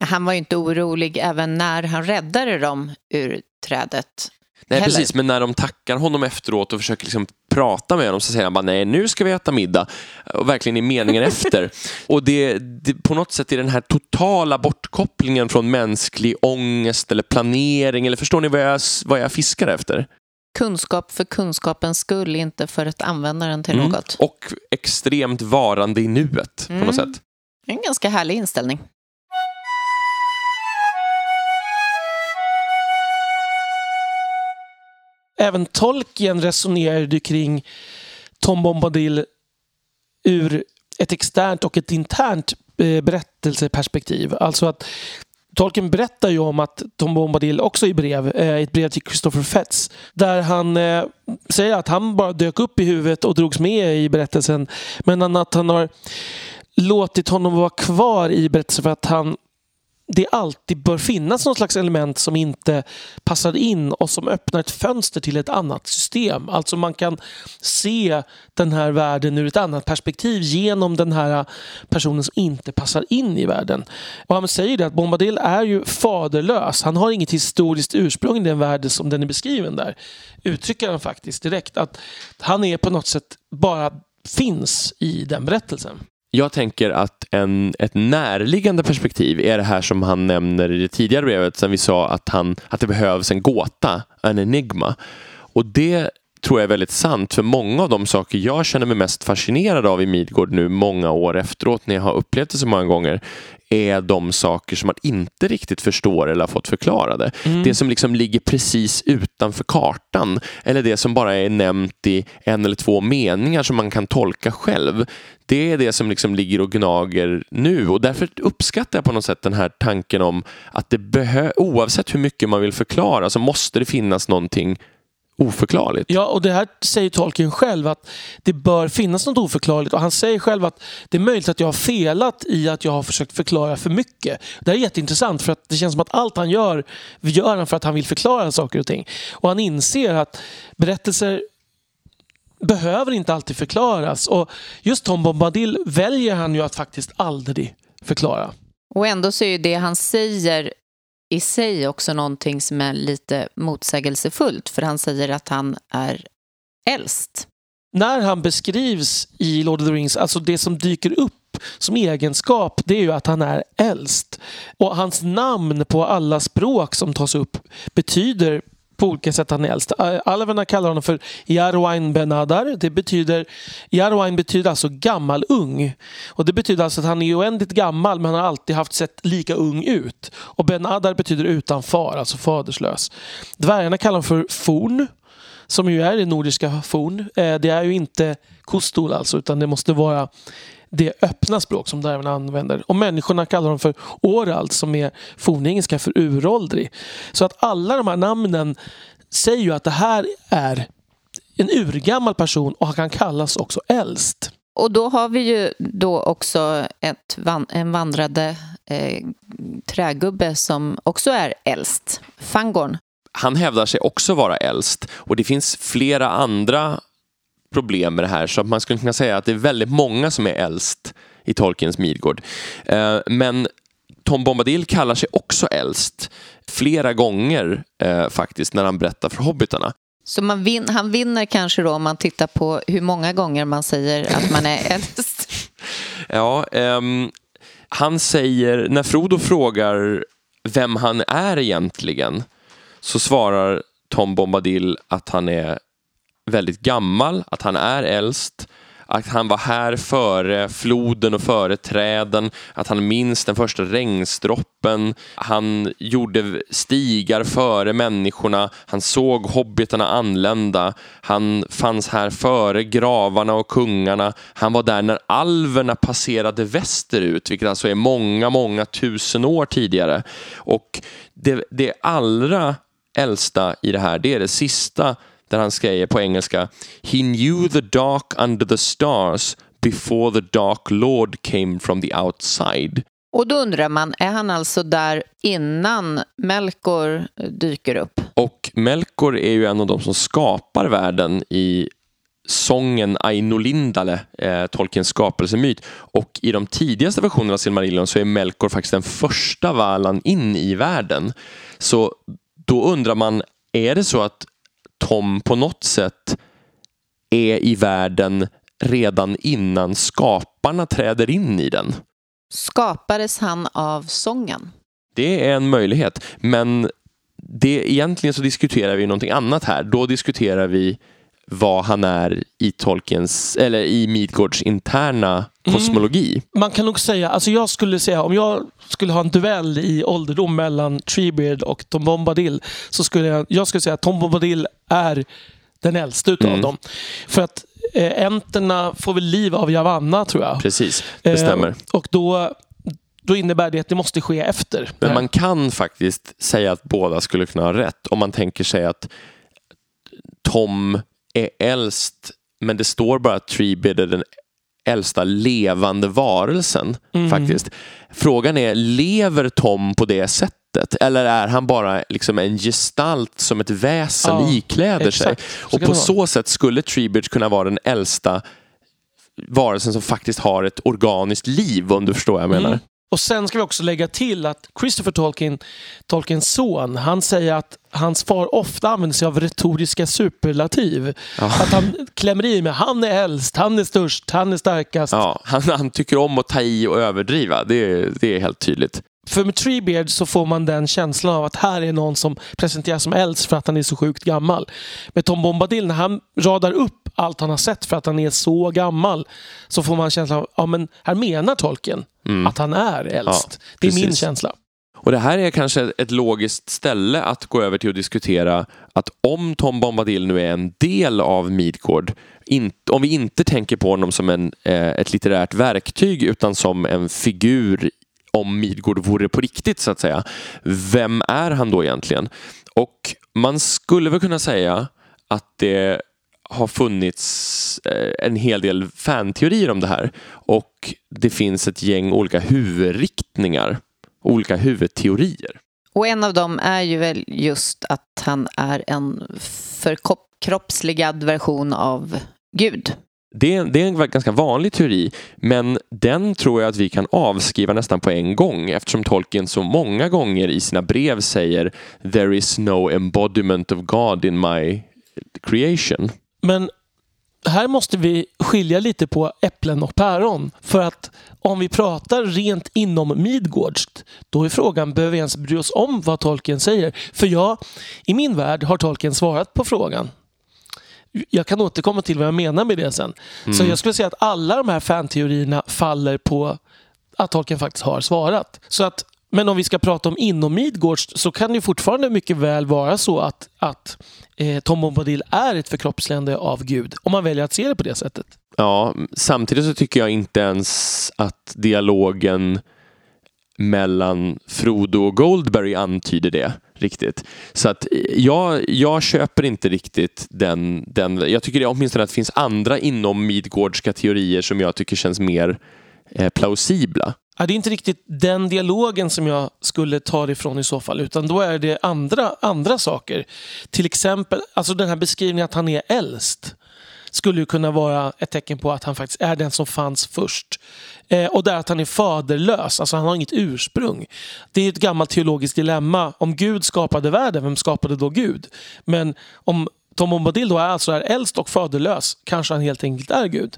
Han var ju inte orolig även när han räddade dem ur trädet. Nej, heller. precis, men när de tackar honom efteråt och försöker liksom prata med honom så säger han bara nej, nu ska vi äta middag. Och verkligen i meningen [LAUGHS] efter. Och det, det, på något sätt är den här totala bortkopplingen från mänsklig ångest eller planering, eller förstår ni vad jag, vad jag fiskar efter? Kunskap för kunskapens skull, inte för att använda den till mm. något. Och extremt varande i nuet mm. på något mm. sätt. En ganska härlig inställning. Även Tolkien resonerade kring Tom Bombadil ur ett externt och ett internt eh, berättelseperspektiv. Alltså att Tolkien berättar ju om att Tom Bombadil också i brev, eh, ett brev till Christopher Fetz, där han eh, säger att han bara dök upp i huvudet och drogs med i berättelsen. Men att han har låtit honom vara kvar i berättelsen för att han det alltid bör finnas någon slags element som inte passar in och som öppnar ett fönster till ett annat system. Alltså man kan se den här världen ur ett annat perspektiv genom den här personen som inte passar in i världen. Och han säger det att Bombadil är ju faderlös. Han har inget historiskt ursprung i den värld som den är beskriven där. Uttrycker han faktiskt direkt att han är på något sätt bara finns i den berättelsen. Jag tänker att en, ett närliggande perspektiv är det här som han nämner i det tidigare brevet, sen vi sa att, han, att det behövs en gåta, en enigma. Och det tror jag är väldigt sant, för många av de saker jag känner mig mest fascinerad av i Midgård nu många år efteråt, när jag har upplevt det så många gånger, är de saker som man inte riktigt förstår eller har fått förklarade. Mm. Det som liksom ligger precis utanför kartan eller det som bara är nämnt i en eller två meningar som man kan tolka själv. Det är det som liksom ligger och gnager nu och därför uppskattar jag på något sätt den här tanken om att det oavsett hur mycket man vill förklara så måste det finnas någonting oförklarligt. Ja, och det här säger Tolkien själv att det bör finnas något oförklarligt och han säger själv att det är möjligt att jag har felat i att jag har försökt förklara för mycket. Det här är jätteintressant för att det känns som att allt han gör, gör han för att han vill förklara saker och ting. Och han inser att berättelser behöver inte alltid förklaras och just Tom Bombadil väljer han ju att faktiskt aldrig förklara. Och ändå så är ju det han säger i sig också någonting som är lite motsägelsefullt för han säger att han är äldst. När han beskrivs i Lord of the Rings, alltså det som dyker upp som egenskap det är ju att han är äldst. Och hans namn på alla språk som tas upp betyder på olika sätt han är äldst. Alverna kallar honom för Jarwain Benadar. Det betyder, Jarwain betyder alltså gammal ung. Och det betyder alltså att han är oändligt gammal men han har alltid haft sett lika ung ut. Och Benadar betyder utan far, alltså faderslös. Dvärgarna kallar honom för Forn. som ju är det nordiska forn. Det är ju inte kostol alltså, utan det måste vara det öppna språk som dvärgarna använder. Och människorna kallar dem för oralt som är fornengelska för uråldrig. Så att alla de här namnen säger ju att det här är en urgammal person och han kan kallas också äldst. Och då har vi ju då också ett, en vandrade eh, trägubbe som också är äldst, Fangorn. Han hävdar sig också vara äldst och det finns flera andra problem med det här så att man skulle kunna säga att det är väldigt många som är äldst i Tolkiens Midgård. Eh, men Tom Bombadil kallar sig också äldst flera gånger eh, faktiskt när han berättar för hobbitarna. Så man vin han vinner kanske då om man tittar på hur många gånger man säger att man är [LAUGHS] äldst? ja, um, han säger, när Frodo frågar vem han är egentligen så svarar Tom Bombadil att han är väldigt gammal, att han är äldst att han var här före floden och före träden, att han minns den första regnsdroppen, han gjorde stigar före människorna, han såg hobbitarna anlända, han fanns här före gravarna och kungarna, han var där när alverna passerade västerut, vilket alltså är många, många tusen år tidigare. Och det, det allra äldsta i det här, det är det sista där han säger på engelska He knew the dark under the stars before the dark lord came from the outside. Och då undrar man, är han alltså där innan Melkor dyker upp? Och Melkor är ju en av de som skapar världen i sången Aino Lindale, eh, Tolkiens skapelsemyt. Och i de tidigaste versionerna av Silmarillion så är Melkor faktiskt den första valan in i världen. Så då undrar man, är det så att Tom på något sätt är i världen redan innan skaparna träder in i den. Skapades han av sången? Det är en möjlighet, men det, egentligen så diskuterar vi någonting annat här. Då diskuterar vi vad han är i Tolkiens, eller i Midgårds interna mm. kosmologi. Mm. Man kan nog säga, alltså jag skulle säga om jag skulle ha en duell i ålderdom mellan Treebeard och Tom Bombadil så skulle jag, jag skulle säga att Tom Bombadil är den äldste utav mm. dem. För att eh, enterna får väl liv av Javanna tror jag. Precis, det eh, stämmer. Eh, och då då innebär det att det måste ske efter. Men man kan faktiskt säga att båda skulle kunna ha rätt om man tänker sig att Tom är äldst, men det står bara att Treebid är den äldsta levande varelsen. Mm. faktiskt. Frågan är, lever Tom på det sättet? Eller är han bara liksom en gestalt som ett väsen ja, ikläder exakt. sig? Och på så sätt skulle Treebridge kunna vara den äldsta varelsen som faktiskt har ett organiskt liv, om du förstår vad jag menar. Mm. Och sen ska vi också lägga till att Christopher Tolkien, Tolkiens son, han säger att hans far ofta använder sig av retoriska superlativ. Ja. Att han klämmer i med han är äldst, han är störst, han är starkast. Ja, han, han tycker om att ta i och överdriva, det, det är helt tydligt. För med Treebeard så får man den känslan av att här är någon som presenteras som äldst för att han är så sjukt gammal. Med Tom Bombadil, när han radar upp allt han har sett för att han är så gammal, så får man känslan av ja men här menar tolken mm. att han är äldst. Ja, det är min känsla. Och Det här är kanske ett logiskt ställe att gå över till att diskutera att om Tom Bombadil nu är en del av Midgård, om vi inte tänker på honom som en, eh, ett litterärt verktyg utan som en figur om Midgård vore på riktigt så att säga. Vem är han då egentligen? Och man skulle väl kunna säga att det har funnits eh, en hel del fanteorier om det här och det finns ett gäng olika huvudriktningar, olika huvudteorier. Och en av dem är ju väl just att han är en förkroppsligad version av Gud. Det, det, är en ganska vanlig teori, men den tror jag att vi kan avskriva nästan på en gång eftersom Tolkien så många gånger i sina brev säger “There is no embodiment of God in my creation”. Men här måste vi skilja lite på äpplen och päron. För att om vi pratar rent inom Midgårds, då är frågan, behöver vi ens bry oss om vad Tolkien säger? För jag, i min värld har Tolkien svarat på frågan. Jag kan återkomma till vad jag menar med det sen. Mm. Så jag skulle säga att alla de här fanteorierna faller på att Tolkien faktiskt har svarat. Så att men om vi ska prata om inom Midgårds så kan det fortfarande mycket väl vara så att, att eh, Tom Bombadil är ett förkroppsligande av Gud. Om man väljer att se det på det sättet. Ja, samtidigt så tycker jag inte ens att dialogen mellan Frodo och Goldberry antyder det riktigt. Så att eh, jag, jag köper inte riktigt den, den... Jag tycker det, åtminstone att det finns andra inom Midgårdska teorier som jag tycker känns mer eh, plausibla. Ja, det är inte riktigt den dialogen som jag skulle ta det ifrån i så fall, utan då är det andra, andra saker. Till exempel alltså den här beskrivningen att han är äldst skulle ju kunna vara ett tecken på att han faktiskt är den som fanns först. Eh, och där att han är faderlös, alltså han har inget ursprung. Det är ett gammalt teologiskt dilemma. Om Gud skapade världen, vem skapade då Gud? Men om Tom Bombadil då är alltså är äldst och faderlös, kanske han helt enkelt är Gud.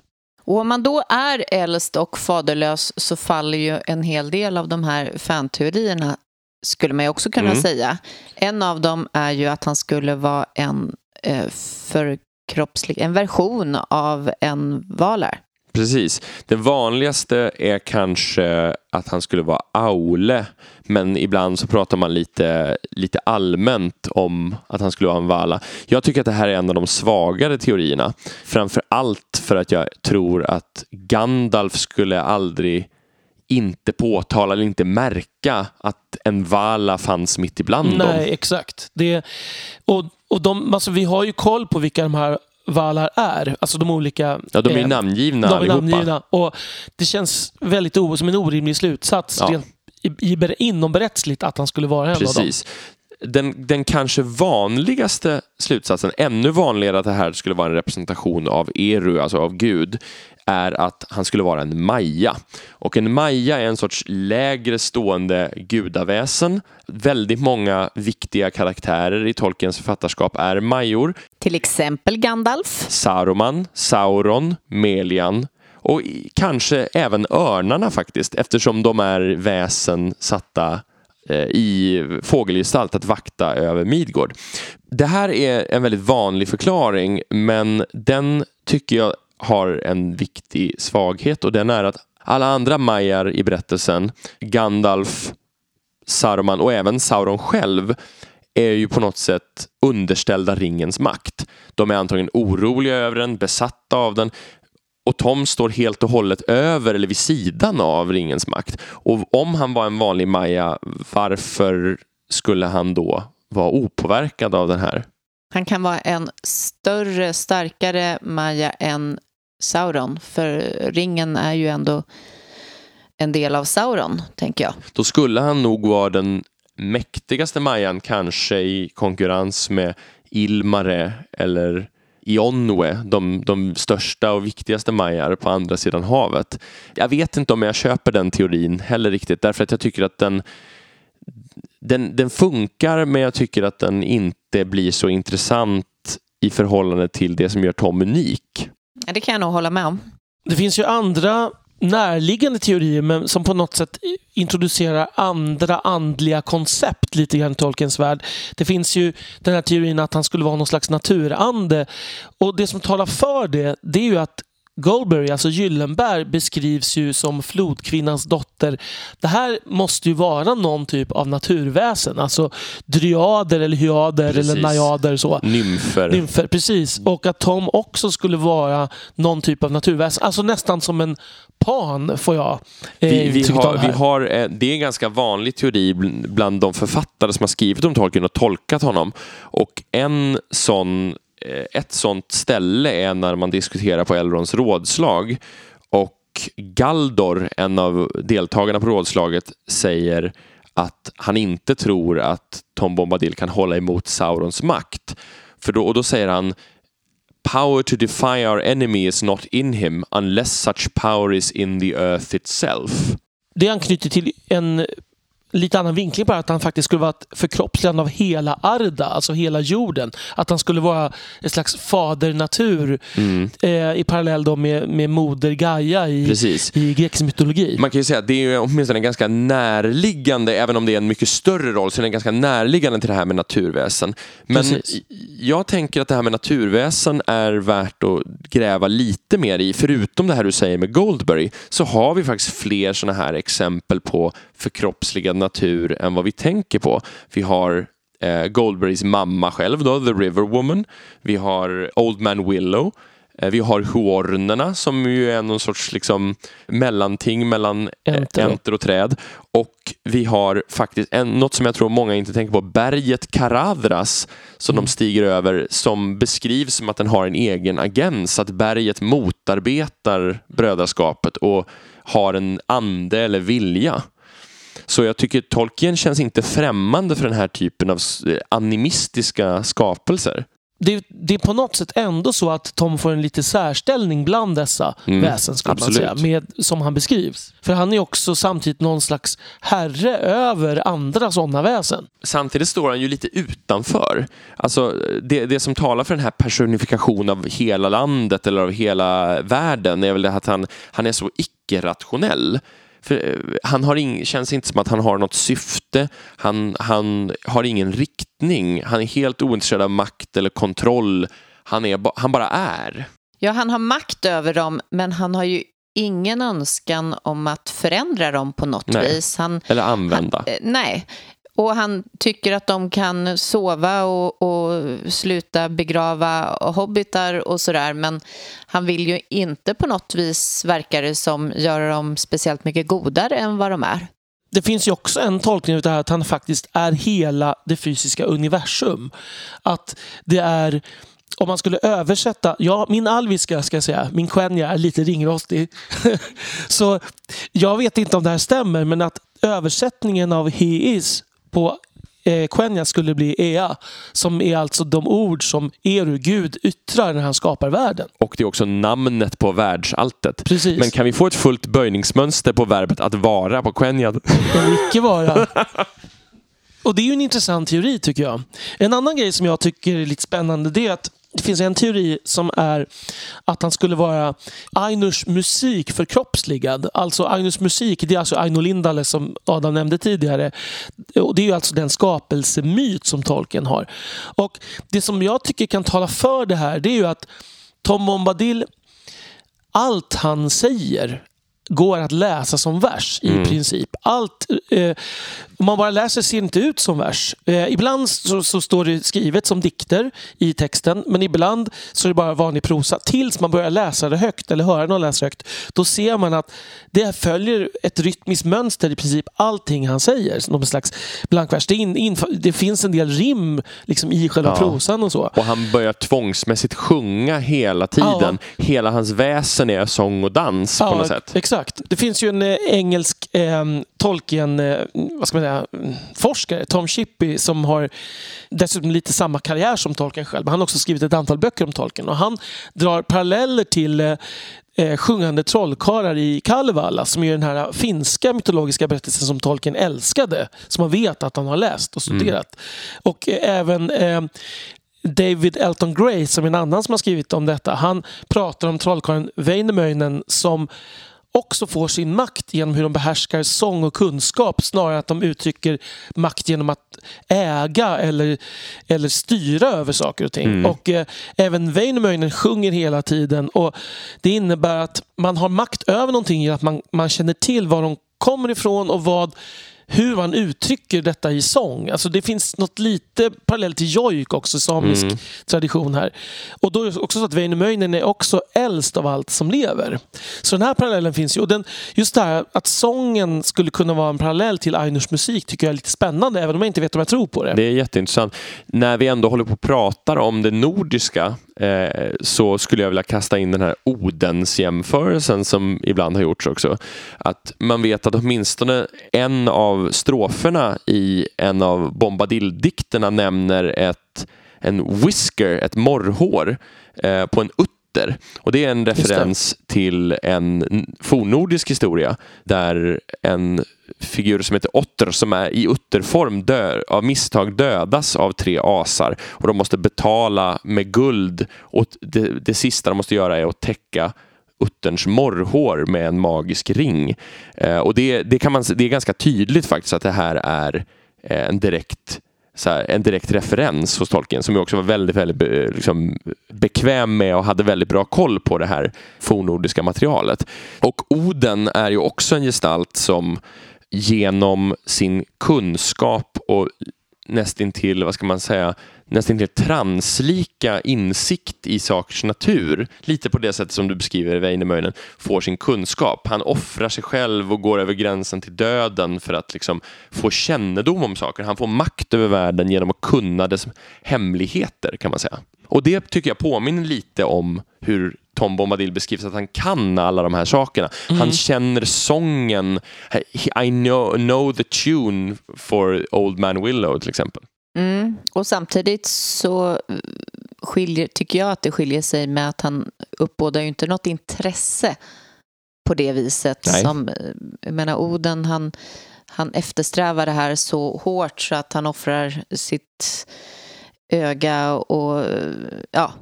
Och om man då är äldst och faderlös så faller ju en hel del av de här fanteorierna skulle man ju också kunna mm. säga. En av dem är ju att han skulle vara en eh, förkroppslig, en version av en Valar. Precis. Det vanligaste är kanske att han skulle vara Aule, men ibland så pratar man lite, lite allmänt om att han skulle vara en Vala. Jag tycker att det här är en av de svagare teorierna. Framför allt för att jag tror att Gandalf skulle aldrig inte påtala eller inte märka att en Vala fanns mitt ibland Nej, dem. Nej, exakt. Det, och och de, alltså, vi har ju koll på vilka de här valar är. Alltså de olika... Ja, de är eh, namngivna de är allihopa. Namngivna. Och det känns väldigt o, som en orimlig slutsats ja. rent i, i, inomberättsligt att han skulle vara en Precis. av dem. Den, den kanske vanligaste slutsatsen, ännu vanligare att det här skulle vara en representation av Eru, alltså av Gud, är att han skulle vara en maja. Och en maja är en sorts lägre stående gudaväsen. Väldigt många viktiga karaktärer i Tolkiens författarskap är major. Till exempel Gandalf. Saruman, Sauron, Melian och kanske även örnarna faktiskt eftersom de är väsen satta eh, i fågelgestalt att vakta över Midgård. Det här är en väldigt vanlig förklaring men den tycker jag har en viktig svaghet och den är att alla andra majar i berättelsen, Gandalf, Saruman och även Sauron själv är ju på något sätt underställda ringens makt. De är antagligen oroliga över den, besatta av den och Tom står helt och hållet över eller vid sidan av ringens makt. Och om han var en vanlig maja, varför skulle han då vara opåverkad av den här? Han kan vara en större, starkare maja än Sauron. För ringen är ju ändå en del av Sauron, tänker jag. Då skulle han nog vara den mäktigaste Majan, kanske i konkurrens med Ilmare eller Ionwe, de, de största och viktigaste majar på andra sidan havet. Jag vet inte om jag köper den teorin heller riktigt, därför att jag tycker att den, den, den funkar, men jag tycker att den inte blir så intressant i förhållande till det som gör Tom unik. Ja, det kan jag nog hålla med om. Det finns ju andra närliggande teorier men som på något sätt introducerar andra andliga koncept lite grann i Tolkiens värld. Det finns ju den här teorin att han skulle vara någon slags naturande. Och det som talar för det, det är ju att Goldberry, alltså Gyllenberg, beskrivs ju som flodkvinnans dotter. Det här måste ju vara någon typ av naturväsen, alltså dryader eller hyader precis. eller najader. Så. Nymfer. Nymfer. Precis, och att Tom också skulle vara någon typ av naturväsen, alltså nästan som en pan får jag eh, vi, vi har, vi har, eh, Det är en ganska vanlig teori bland de författare som har skrivit om Tolkien och tolkat honom. Och en sån Eh, ett sånt ställe är när man diskuterar på Elrons rådslag och Galdor, en av deltagarna på rådslaget, säger att han inte tror att Tom Bombadil kan hålla emot Saurons makt. För då, och då säger han Power to defy our enemy is not in him unless such power is in the earth itself. Det anknyter till en lite annan vinkling på att han faktiskt skulle vara ett förkroppsligande av hela Arda, alltså hela jorden. Att han skulle vara ett slags fadernatur mm. eh, i parallell då med, med moder Gaia i, i grekisk mytologi. Man kan ju säga att det är åtminstone ganska närliggande, även om det är en mycket större roll, så är det ganska närliggande till det här med naturväsen. Men Precis. jag tänker att det här med naturväsen är värt att gräva lite mer i. Förutom det här du säger med Goldberry så har vi faktiskt fler sådana här exempel på förkroppsligande natur än vad vi tänker på. Vi har eh, Goldbergs mamma själv då, The River Woman. Vi har Old Man Willow. Eh, vi har huornerna som ju är någon sorts liksom mellanting mellan Enter. enter och träd. Och vi har faktiskt en, något som jag tror många inte tänker på, berget Karadras som de stiger över som beskrivs som att den har en egen agens, att berget motarbetar brödraskapet och har en ande eller vilja. Så jag tycker Tolkien känns inte främmande för den här typen av s- animistiska skapelser. det, det är på något sätt ändå så att Tom får en lite särställning bland dessa Mm, väsen, skulle man absolut. säga, med, som han beskrivs. För han är också samtidigt någon slags herre över andra sådana väsen. Samtidigt står han ju lite utanför. Alltså, det, det som talar för den här personifikationen av hela landet eller av hela världen är väl det att han, han är så icke-rationell. För, eh, han har ing, känns inte som att han har något syfte. Han, han har ingen riktning. Han är helt ointresserad av makt eller kontroll. Han, är, han bara är. Ja, han har makt över dem, men han har ju ingen önskan om att förändra dem på något Nej. vis. Han, Eller använda. Han, eh, nej. Och han tycker att de kan sova och, och sluta begrava hobbitar och sådär. Men han vill ju inte på något vis, verkar det som, göra dem speciellt mycket godare än vad de är. Det finns ju också en tolkning av det här att han faktiskt är hela det fysiska universum. Att det är om man skulle översätta, ja min alviska ska jag säga, min quenya är lite ringrostig. [LAUGHS] Så jag vet inte om det här stämmer men att översättningen av he is på eh, quenya skulle bli ea. Som är alltså de ord som Eru, Gud, yttrar när han skapar världen. Och det är också namnet på världsalltet. Precis. Men kan vi få ett fullt böjningsmönster på verbet att vara på Quenjad? En icke vara. Och det är ju en intressant teori tycker jag. En annan grej som jag tycker är lite spännande det är att det finns en teori som är att han skulle vara Ainurs musik förkroppsligad. Alltså Ainurs musik, det är alltså Aino Lindale som Adam nämnde tidigare. Och det är ju alltså den skapelsemyt som Tolkien har. Och det som jag tycker kan tala för det här det är ju att Tom Bombadil allt han säger går att läsa som vers i princip. Allt, eh, om man bara läser ser det inte ut som vers. Eh, ibland så, så står det skrivet som dikter i texten men ibland så är det bara vanlig prosa. Tills man börjar läsa det högt eller höra någon läsa högt. Då ser man att det följer ett rytmiskt mönster i princip allting han säger. Någon slags blankvers. Det, in, in, det finns en del rim liksom, i själva Ja. prosan och så. Och han börjar tvångsmässigt sjunga hela tiden. Hela hans väsen är sång och dans på något sätt. Exakt. Det finns ju en eh, engelsk eh, Tolkien, eh, vad ska man säga, mm, forskare, Tom Shippey, som har dessutom lite samma karriär som Tolkien själv. Men Han har också skrivit ett antal böcker om Tolkien och han drar paralleller till eh, eh, sjungande trollkarlar i Kalevala som är den här finska mytologiska berättelsen som Tolkien älskade. Som man vet att han har läst och studerat. Och eh, även eh, David Elton Gray, som är en annan som har skrivit om detta, han pratar om trollkarlen Väinämöinen som också får sin makt genom hur de behärskar sång och kunskap snarare än att de uttrycker makt genom att äga eller, eller styra över saker och ting. Och eh, även Väinämöinen sjunger hela tiden och det innebär att man har makt över någonting genom att man, man känner till var de kommer ifrån och vad hur man uttrycker detta i sång. Alltså det finns något lite parallellt till jojk också, samisk tradition här. Och då är det också så att Väinämöinen är också äldst av allt som lever. Så den här parallellen finns ju. Och den, just det här att sången skulle kunna vara en parallell till Ainurs musik tycker jag är lite spännande, även om jag inte vet om jag tror på det. Det är jätteintressant. När vi ändå håller på och pratar om det nordiska eh, så skulle jag vilja kasta in den här Odens-jämförelsen som ibland har gjorts också. Att man vet att åtminstone en av stroferna i en av Bombadil-dikterna nämner ett, en whisker, ett morrhår, eh, på en utter. Och det är en referens till en fornnordisk historia där en figur som heter Otter som är i utterform dör, av misstag dödas av tre asar och de måste betala med guld och det, det sista de måste göra är att täcka utterns morrhår med en magisk ring. Eh, och det, det, kan man, det är ganska tydligt faktiskt att det här är eh, en direkt så här, en direkt referens hos Tolkien som också var väldigt, väldigt be, liksom, bekväm med och hade väldigt bra koll på det här fornnordiska materialet. Och Oden är ju också en gestalt som genom sin kunskap och nästintill, vad ska man säga, nästintill translika insikt i sakers natur. Lite på det sättet som du beskriver Väinämöinen får sin kunskap. Han offrar sig själv och går över gränsen till döden för att liksom få kännedom om saker. Han får makt över världen genom att kunna dess hemligheter kan man säga. Och det tycker jag påminner lite om hur Tom Bombadil beskrivs att han kan alla de här sakerna. Mm. Han känner sången. I know, know the tune for Old Man Willow till exempel. Mm. Och samtidigt så eh, skiljer, tycker jag att det skiljer sig med att han uppbådar ju inte något intresse på det viset. Nej. Som, eh, jag menar, Oden han, han eftersträvar det här så hårt så att han offrar sitt öga och ja.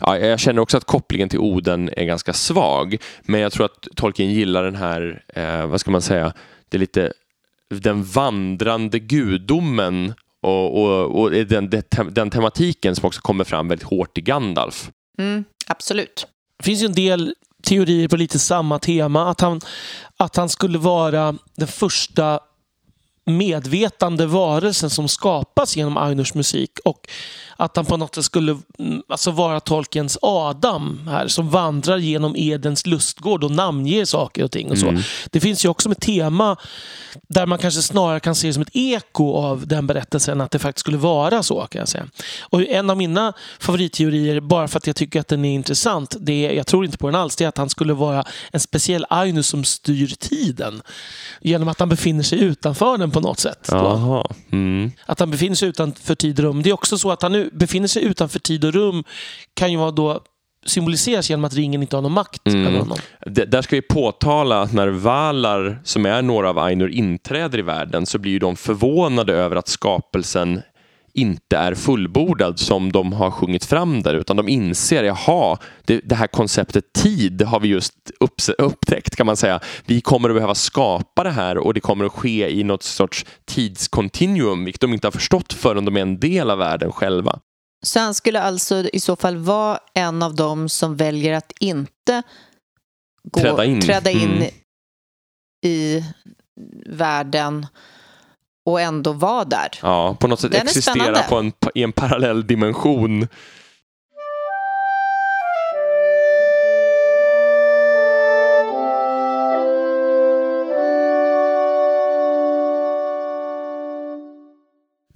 Ja, jag känner också att kopplingen till Oden är ganska svag. Men jag tror att Tolkien gillar den här, eh, vad ska man säga, det är lite den vandrande gudomen och, och, och den, den tematiken som också kommer fram väldigt hårt i Gandalf. Mm, absolut. Det finns ju en del teorier på lite samma tema. Att han, att han skulle vara den första medvetande varelsen som skapas genom Ainurs musik och att han på något sätt skulle mm, alltså vara Tolkiens Adam här som vandrar genom Edens lustgård och namnger saker och ting. och så. Mm. Det finns ju också ett tema där man kanske snarare kan se det som ett eko av den berättelsen att det faktiskt skulle vara så. kan jag säga. Och En av mina favoritteorier, bara för att jag tycker att den är intressant, det är, jag tror inte på den alls, det är att han skulle vara en speciell Ainus som styr tiden genom att han befinner sig utanför den på något sätt. Mm. Att han befinner sig utanför tid och rum. Det är också så att han nu befinner sig utanför tid och rum kan ju vara då symboliseras genom att ringen inte har någon makt mm. över honom. D där ska vi påtala att när Valar, som är några av Ainur, inträder i världen så blir de förvånade över att skapelsen inte är fullbordad som de har sjungit fram där utan de inser, jaha, det, det här konceptet tid har vi just upp, upptäckt kan man säga. Vi kommer att behöva skapa det här och det kommer att ske i något sorts tidskontinuum vilket de inte har förstått förrän de är en del av världen själva. Så han skulle alltså i så fall vara en av dem som väljer att inte gå, träda in, träda in mm. i världen och ändå vara där. Ja, på något sätt Den existera på en, i en parallell dimension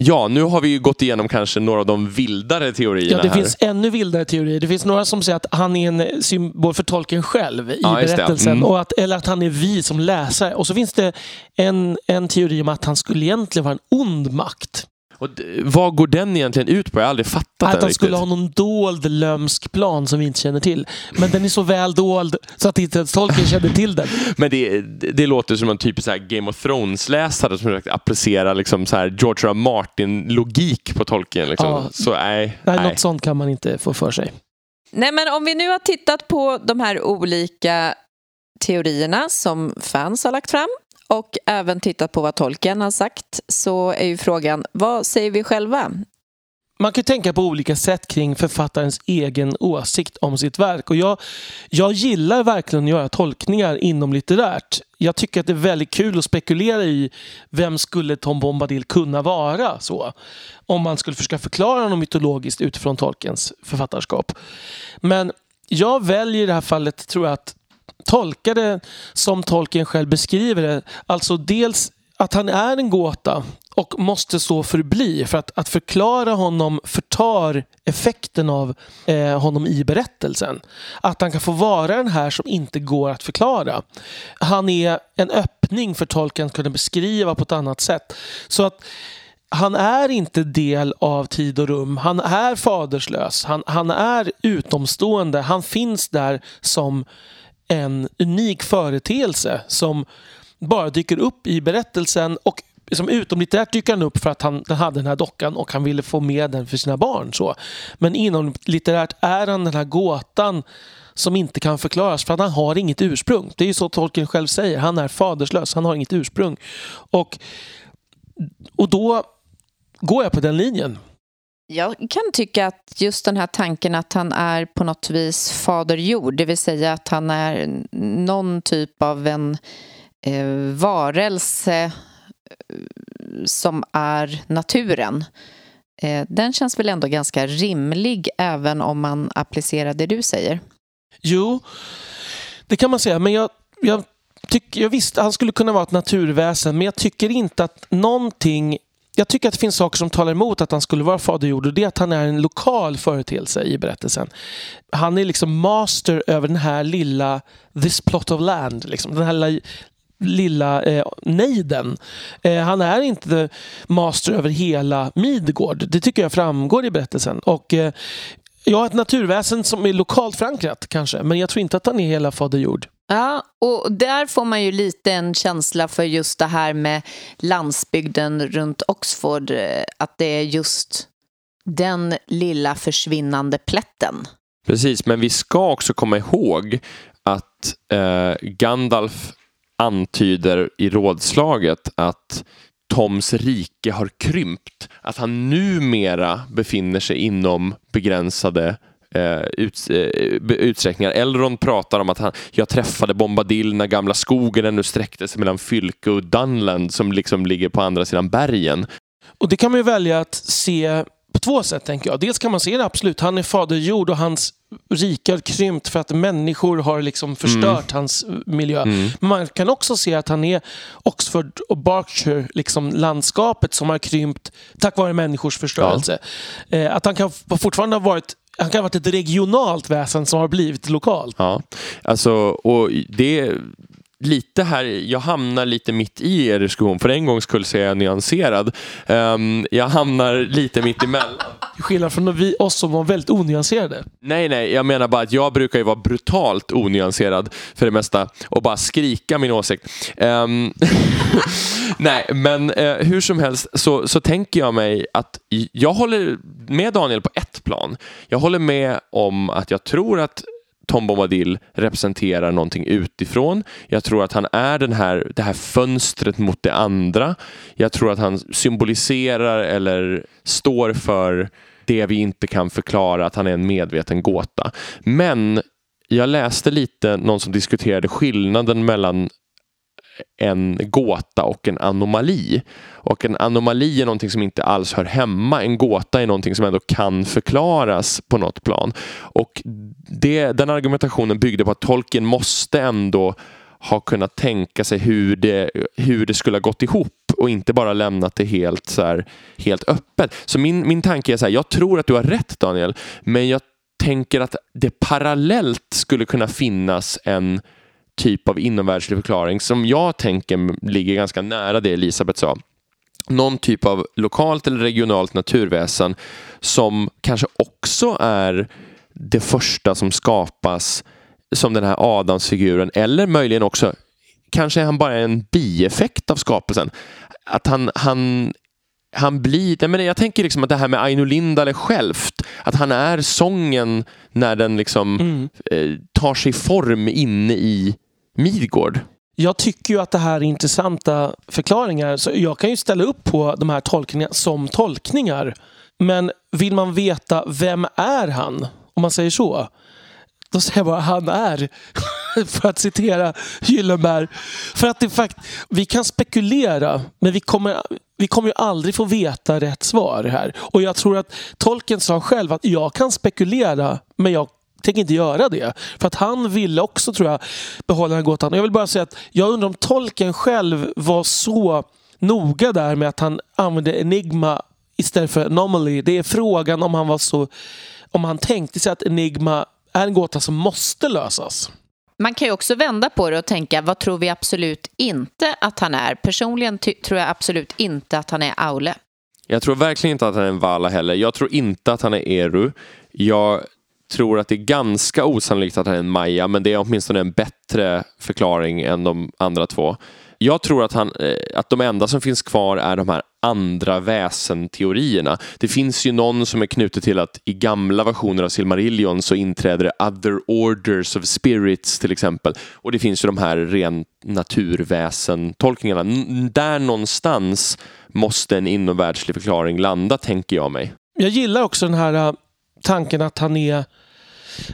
Ja, nu har vi ju gått igenom kanske några av de vildare teorierna. Ja, det här. finns ännu vildare teorier. Det finns några som säger att han är en symbol för tolken själv i ja, berättelsen. Mm. Och att, eller att han är vi som läsare. Och så finns det en, en teori om att han skulle egentligen vara en ond makt. Och vad går den egentligen ut på? Jag har aldrig fattat att den Att han skulle ha någon dold lömsk plan som vi inte känner till. Men den är så väl dold så att inte ens Tolkien känner till den. [LAUGHS] Men det, det låter som en typisk så Game of Thrones-läsare som försöker applicera liksom så här George R. Martin-logik på Tolkien. Liksom. Ja. Så, nej, nej, nej, något sånt kan man inte få för sig. Nej, men om vi nu har tittat på de här olika teorierna som fans har lagt fram och även tittat på vad tolken har sagt så är ju frågan, vad säger vi själva? Man kan tänka på olika sätt kring författarens egen åsikt om sitt verk. Och jag, jag gillar verkligen att göra tolkningar inom litterärt. Jag tycker att det är väldigt kul att spekulera i vem skulle Tom Bombadil kunna vara så. Om man skulle försöka förklara honom mytologiskt utifrån tolkens författarskap. Men jag väljer i det här fallet, tror jag, att tolka det som Tolkien själv beskriver det. Alltså dels att han är en gåta och måste så förbli. För att, att förklara honom förtar effekten av eh, honom i berättelsen. Att han kan få vara den här som inte går att förklara. Han är en öppning för tolken att kunna beskriva på ett annat sätt. Så att han är inte del av tid och rum. Han är faderslös. Han, han är utomstående. Han finns där som en unik företeelse som bara dyker upp i berättelsen och som utomlitterärt dyker han upp för att han, hade den här dockan och han ville få med den för sina barn. Så. Men inomlitterärt är han den här gåtan som inte kan förklaras för att han har inget ursprung. Det är ju så Tolkien själv säger. Han är faderslös, han har inget ursprung. Och, och då går jag på den linjen. Jag kan tycka att just den här tanken att han är på något vis fader jord, det vill säga att han är någon typ av en eh, varelse eh, som är naturen. Eh, den känns väl ändå ganska rimlig även om man applicerar det du säger? Jo, det kan man säga. Men jag, jag tyck, jag visst, han skulle kunna vara ett naturväsen, men jag tycker inte att någonting jag tycker att det finns saker som talar emot att han skulle vara Fader Jord och det är att han är en lokal företeelse i berättelsen. Han är liksom master över den här lilla this plot of land. Liksom. Den här lilla eh, nejden. Eh, han är inte master över hela Midgård. Det tycker jag framgår i berättelsen. Och eh, Ja, ett naturväsen som är lokalt förankrat kanske, men jag tror inte att han är hela Fader Jord. Ja, och där får man ju lite en känsla för just det här med landsbygden runt Oxford, eh, att det är just den lilla försvinnande plätten. Precis, men vi ska också komma ihåg att eh, Gandalf antyder i rådslaget att Toms rike har krympt. Att han numera befinner sig inom begränsade eh, ut, eh, utsträckningar. Elrond pratar om att han, jag träffade Bombadil när gamla skogen ännu sträckte sig mellan Fylke och Dunland som liksom ligger på andra sidan bergen. Och det kan man ju välja att se på två sätt tänker jag. Dels kan man se det absolut, han är fader jord och hans rike har krympt för att människor har liksom förstört mm. hans miljö. Mm. Men man kan också se att han är Oxford och Berkshire, liksom landskapet som har krympt tack vare människors förstörelse. Ja. Eh, att han kan fortfarande ha varit han kan ha varit ett regionalt väsen som har blivit lokalt. Ja, alltså, och det lite här, jag hamnar lite mitt i er diskussion. För en gångs skull så är jag nyanserad. Um, jag hamnar lite mitt emellan. Skillnad från vi, oss som var väldigt onyanserade. Nej, nej, jag menar bara att jag brukar ju vara brutalt onyanserad för det mesta och bara skrika min åsikt. Um, [LAUGHS] nej, men uh, hur som helst så, så tänker jag mig att jag håller med Daniel på ett plan. Jag håller med om att jag tror att Tom Bombadil representerar någonting utifrån. Jag tror att han är den här, det här fönstret mot det andra. Jag tror att han symboliserar eller står för det vi inte kan förklara, att han är en medveten gåta. Men jag läste lite någon som diskuterade skillnaden mellan en gåta och en anomali. Och en anomali är någonting som inte alls hör hemma. En gåta är någonting som ändå kan förklaras på något plan. Och det, den argumentationen byggde på att tolken måste ändå ha kunnat tänka sig hur det, hur det skulle ha gått ihop och inte bara lämnat det helt, så här, helt öppet. Så min, min tanke är så här, jag tror att du har rätt Daniel, men jag tänker att det parallellt skulle kunna finnas en typ av inomvärldslig förklaring som jag tänker ligger ganska nära det Elisabeth sa. Någon typ av lokalt eller regionalt naturväsen som kanske också är det första som skapas som den här Adamsfiguren eller möjligen också kanske är han bara en bieffekt av skapelsen. Att han, han, han blir, men jag tänker liksom att det här med Aino Lindale självt, att han är sången när den liksom mm. eh, tar sig form inne i Midgård. Jag tycker ju att det här är intressanta förklaringar. Så jag kan ju ställa upp på de här tolkningarna som tolkningar. Men vill man veta vem är han? Om man säger så. Då säger jag bara han är. [LAUGHS] för att citera Gyllenberg. För att det fakt vi kan spekulera men vi kommer, vi kommer ju aldrig få veta rätt svar här. Och jag tror att tolken sa själv att jag kan spekulera men jag tänker inte göra det. För att han ville också, tror jag, behålla den här gåtan. Jag vill bara säga att jag undrar om tolken själv var så noga där med att han använde enigma istället för anomaly. Det är frågan om han var så... Om han tänkte sig att enigma är en gåta som måste lösas. Man kan ju också vända på det och tänka, vad tror vi absolut inte att han är? Personligen tror jag absolut inte att han är Aule. Jag tror verkligen inte att han är en Vala heller. Jag tror inte att han är Eru. Jag tror att det är ganska osannolikt att han är en Maja, men det är åtminstone en bättre förklaring än de andra två. Jag tror att, han, eh, att de enda som finns kvar är de här andra väsenteorierna. Det finns ju någon som är knutet till att i gamla versioner av Silmarillion så inträder det other orders of spirits till exempel. Och det finns ju de här ren naturväsen-tolkningarna. Där någonstans måste en inomvärldslig förklaring landa, tänker jag mig. Jag gillar också den här eh, tanken att han är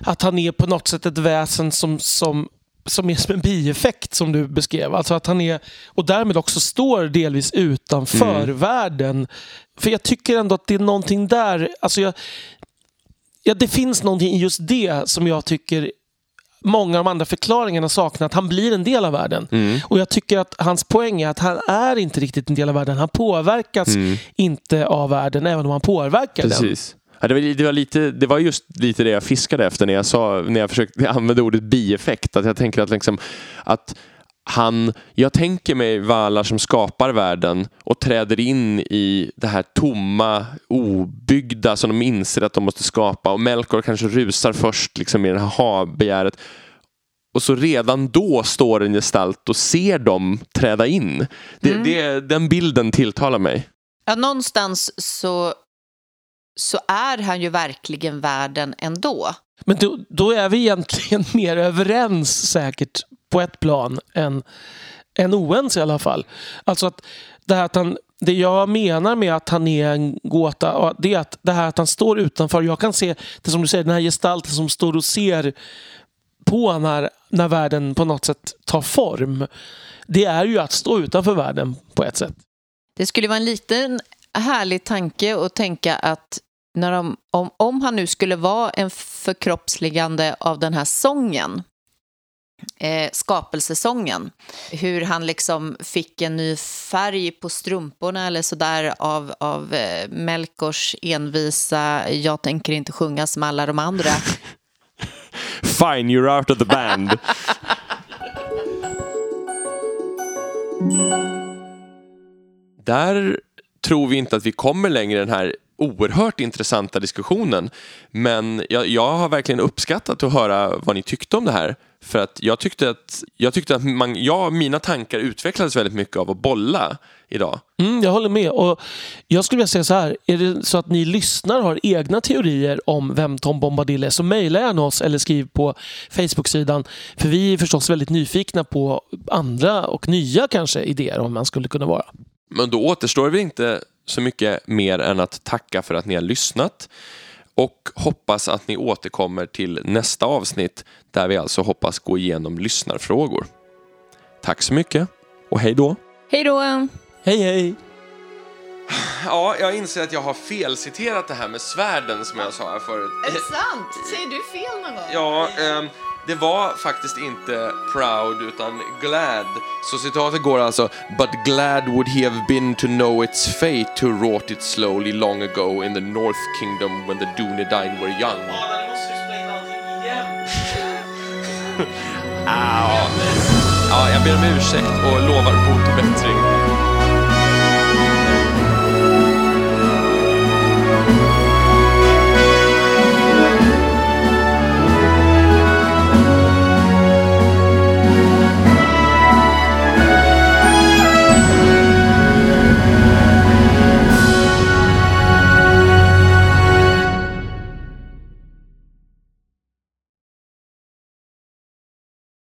att han är på något sätt ett väsen som, som som är som en bieffekt som du beskrev. Alltså att han är, och därmed också står delvis utanför Mm. världen. För jag tycker ändå att det är någonting där, alltså jag, ja, det finns någonting i just det som jag tycker många av de andra förklaringarna saknar. Att han blir en del av världen. Mm. Och jag tycker att hans poäng är att han är inte riktigt en del av världen. Han påverkas inte av världen, även om han påverkar den. Mm. Ja, det, var, det, var lite, det var just lite det jag fiskade efter när jag, sa, när jag försökte använda ordet bieffekt. Att jag tänker att, liksom, att han, jag tänker mig Valar som skapar världen och träder in i det här tomma, obyggda som de inser att de måste skapa. Och Melkor kanske rusar först liksom, i det här ha-begäret. Och så redan då står en gestalt och ser dem träda in. Det, det, den bilden tilltalar mig. Ja, någonstans så, så är han ju verkligen världen ändå. Men då, då är vi egentligen [LAUGHS] mer överens säkert på ett plan än, än oense i alla fall. Alltså att det här att han det jag menar med att han är en gåta, det är att det här att han står utanför. Jag kan se det som du säger, den här gestalten som står och ser på när, när världen på något sätt tar form. Det är ju att stå utanför världen på ett sätt. Det skulle vara en liten härlig tanke att tänka att när de, om, om han nu skulle vara en förkroppsligande av den här sången, eh, skapelsesången, hur han liksom fick en ny färg på strumporna eller sådär av, av eh, Melkors envisa “jag tänker inte sjunga som alla de andra”. [LAUGHS] Fine, you're out of the band. [LAUGHS] Där tror vi inte att vi kommer längre i den här oerhört intressanta diskussionen. Men jag, jag har verkligen uppskattat att höra vad ni tyckte om det här. För att jag tyckte att, jag tyckte att man, jag, mina tankar utvecklades väldigt mycket av att bolla idag. Mm, jag håller med. Och jag skulle vilja säga så här. Är det så att ni lyssnar och har egna teorier om vem Tom Bombadil är så mejla gärna oss eller skriv på Facebook-sidan. För vi är förstås väldigt nyfikna på andra och nya kanske idéer om man skulle kunna vara. Men då återstår väl inte så mycket mer än att tacka för att ni har lyssnat och hoppas att ni återkommer till nästa avsnitt där vi alltså hoppas gå igenom lyssnarfrågor. Tack så mycket och hej då! Hej då! Hej hej! Ja, jag inser att jag har felciterat det här med svärden som jag sa här förut. Är det sant? Säger du fel någon gång? Ja, ehm, det var faktiskt inte proud utan glad. Så citatet går alltså But glad would he have been to know its fate who wrought it slowly long ago in the North Kingdom when the Dunedain were young. Ja, [LAUGHS] jag ber om ursäkt och lovar bot och bättring.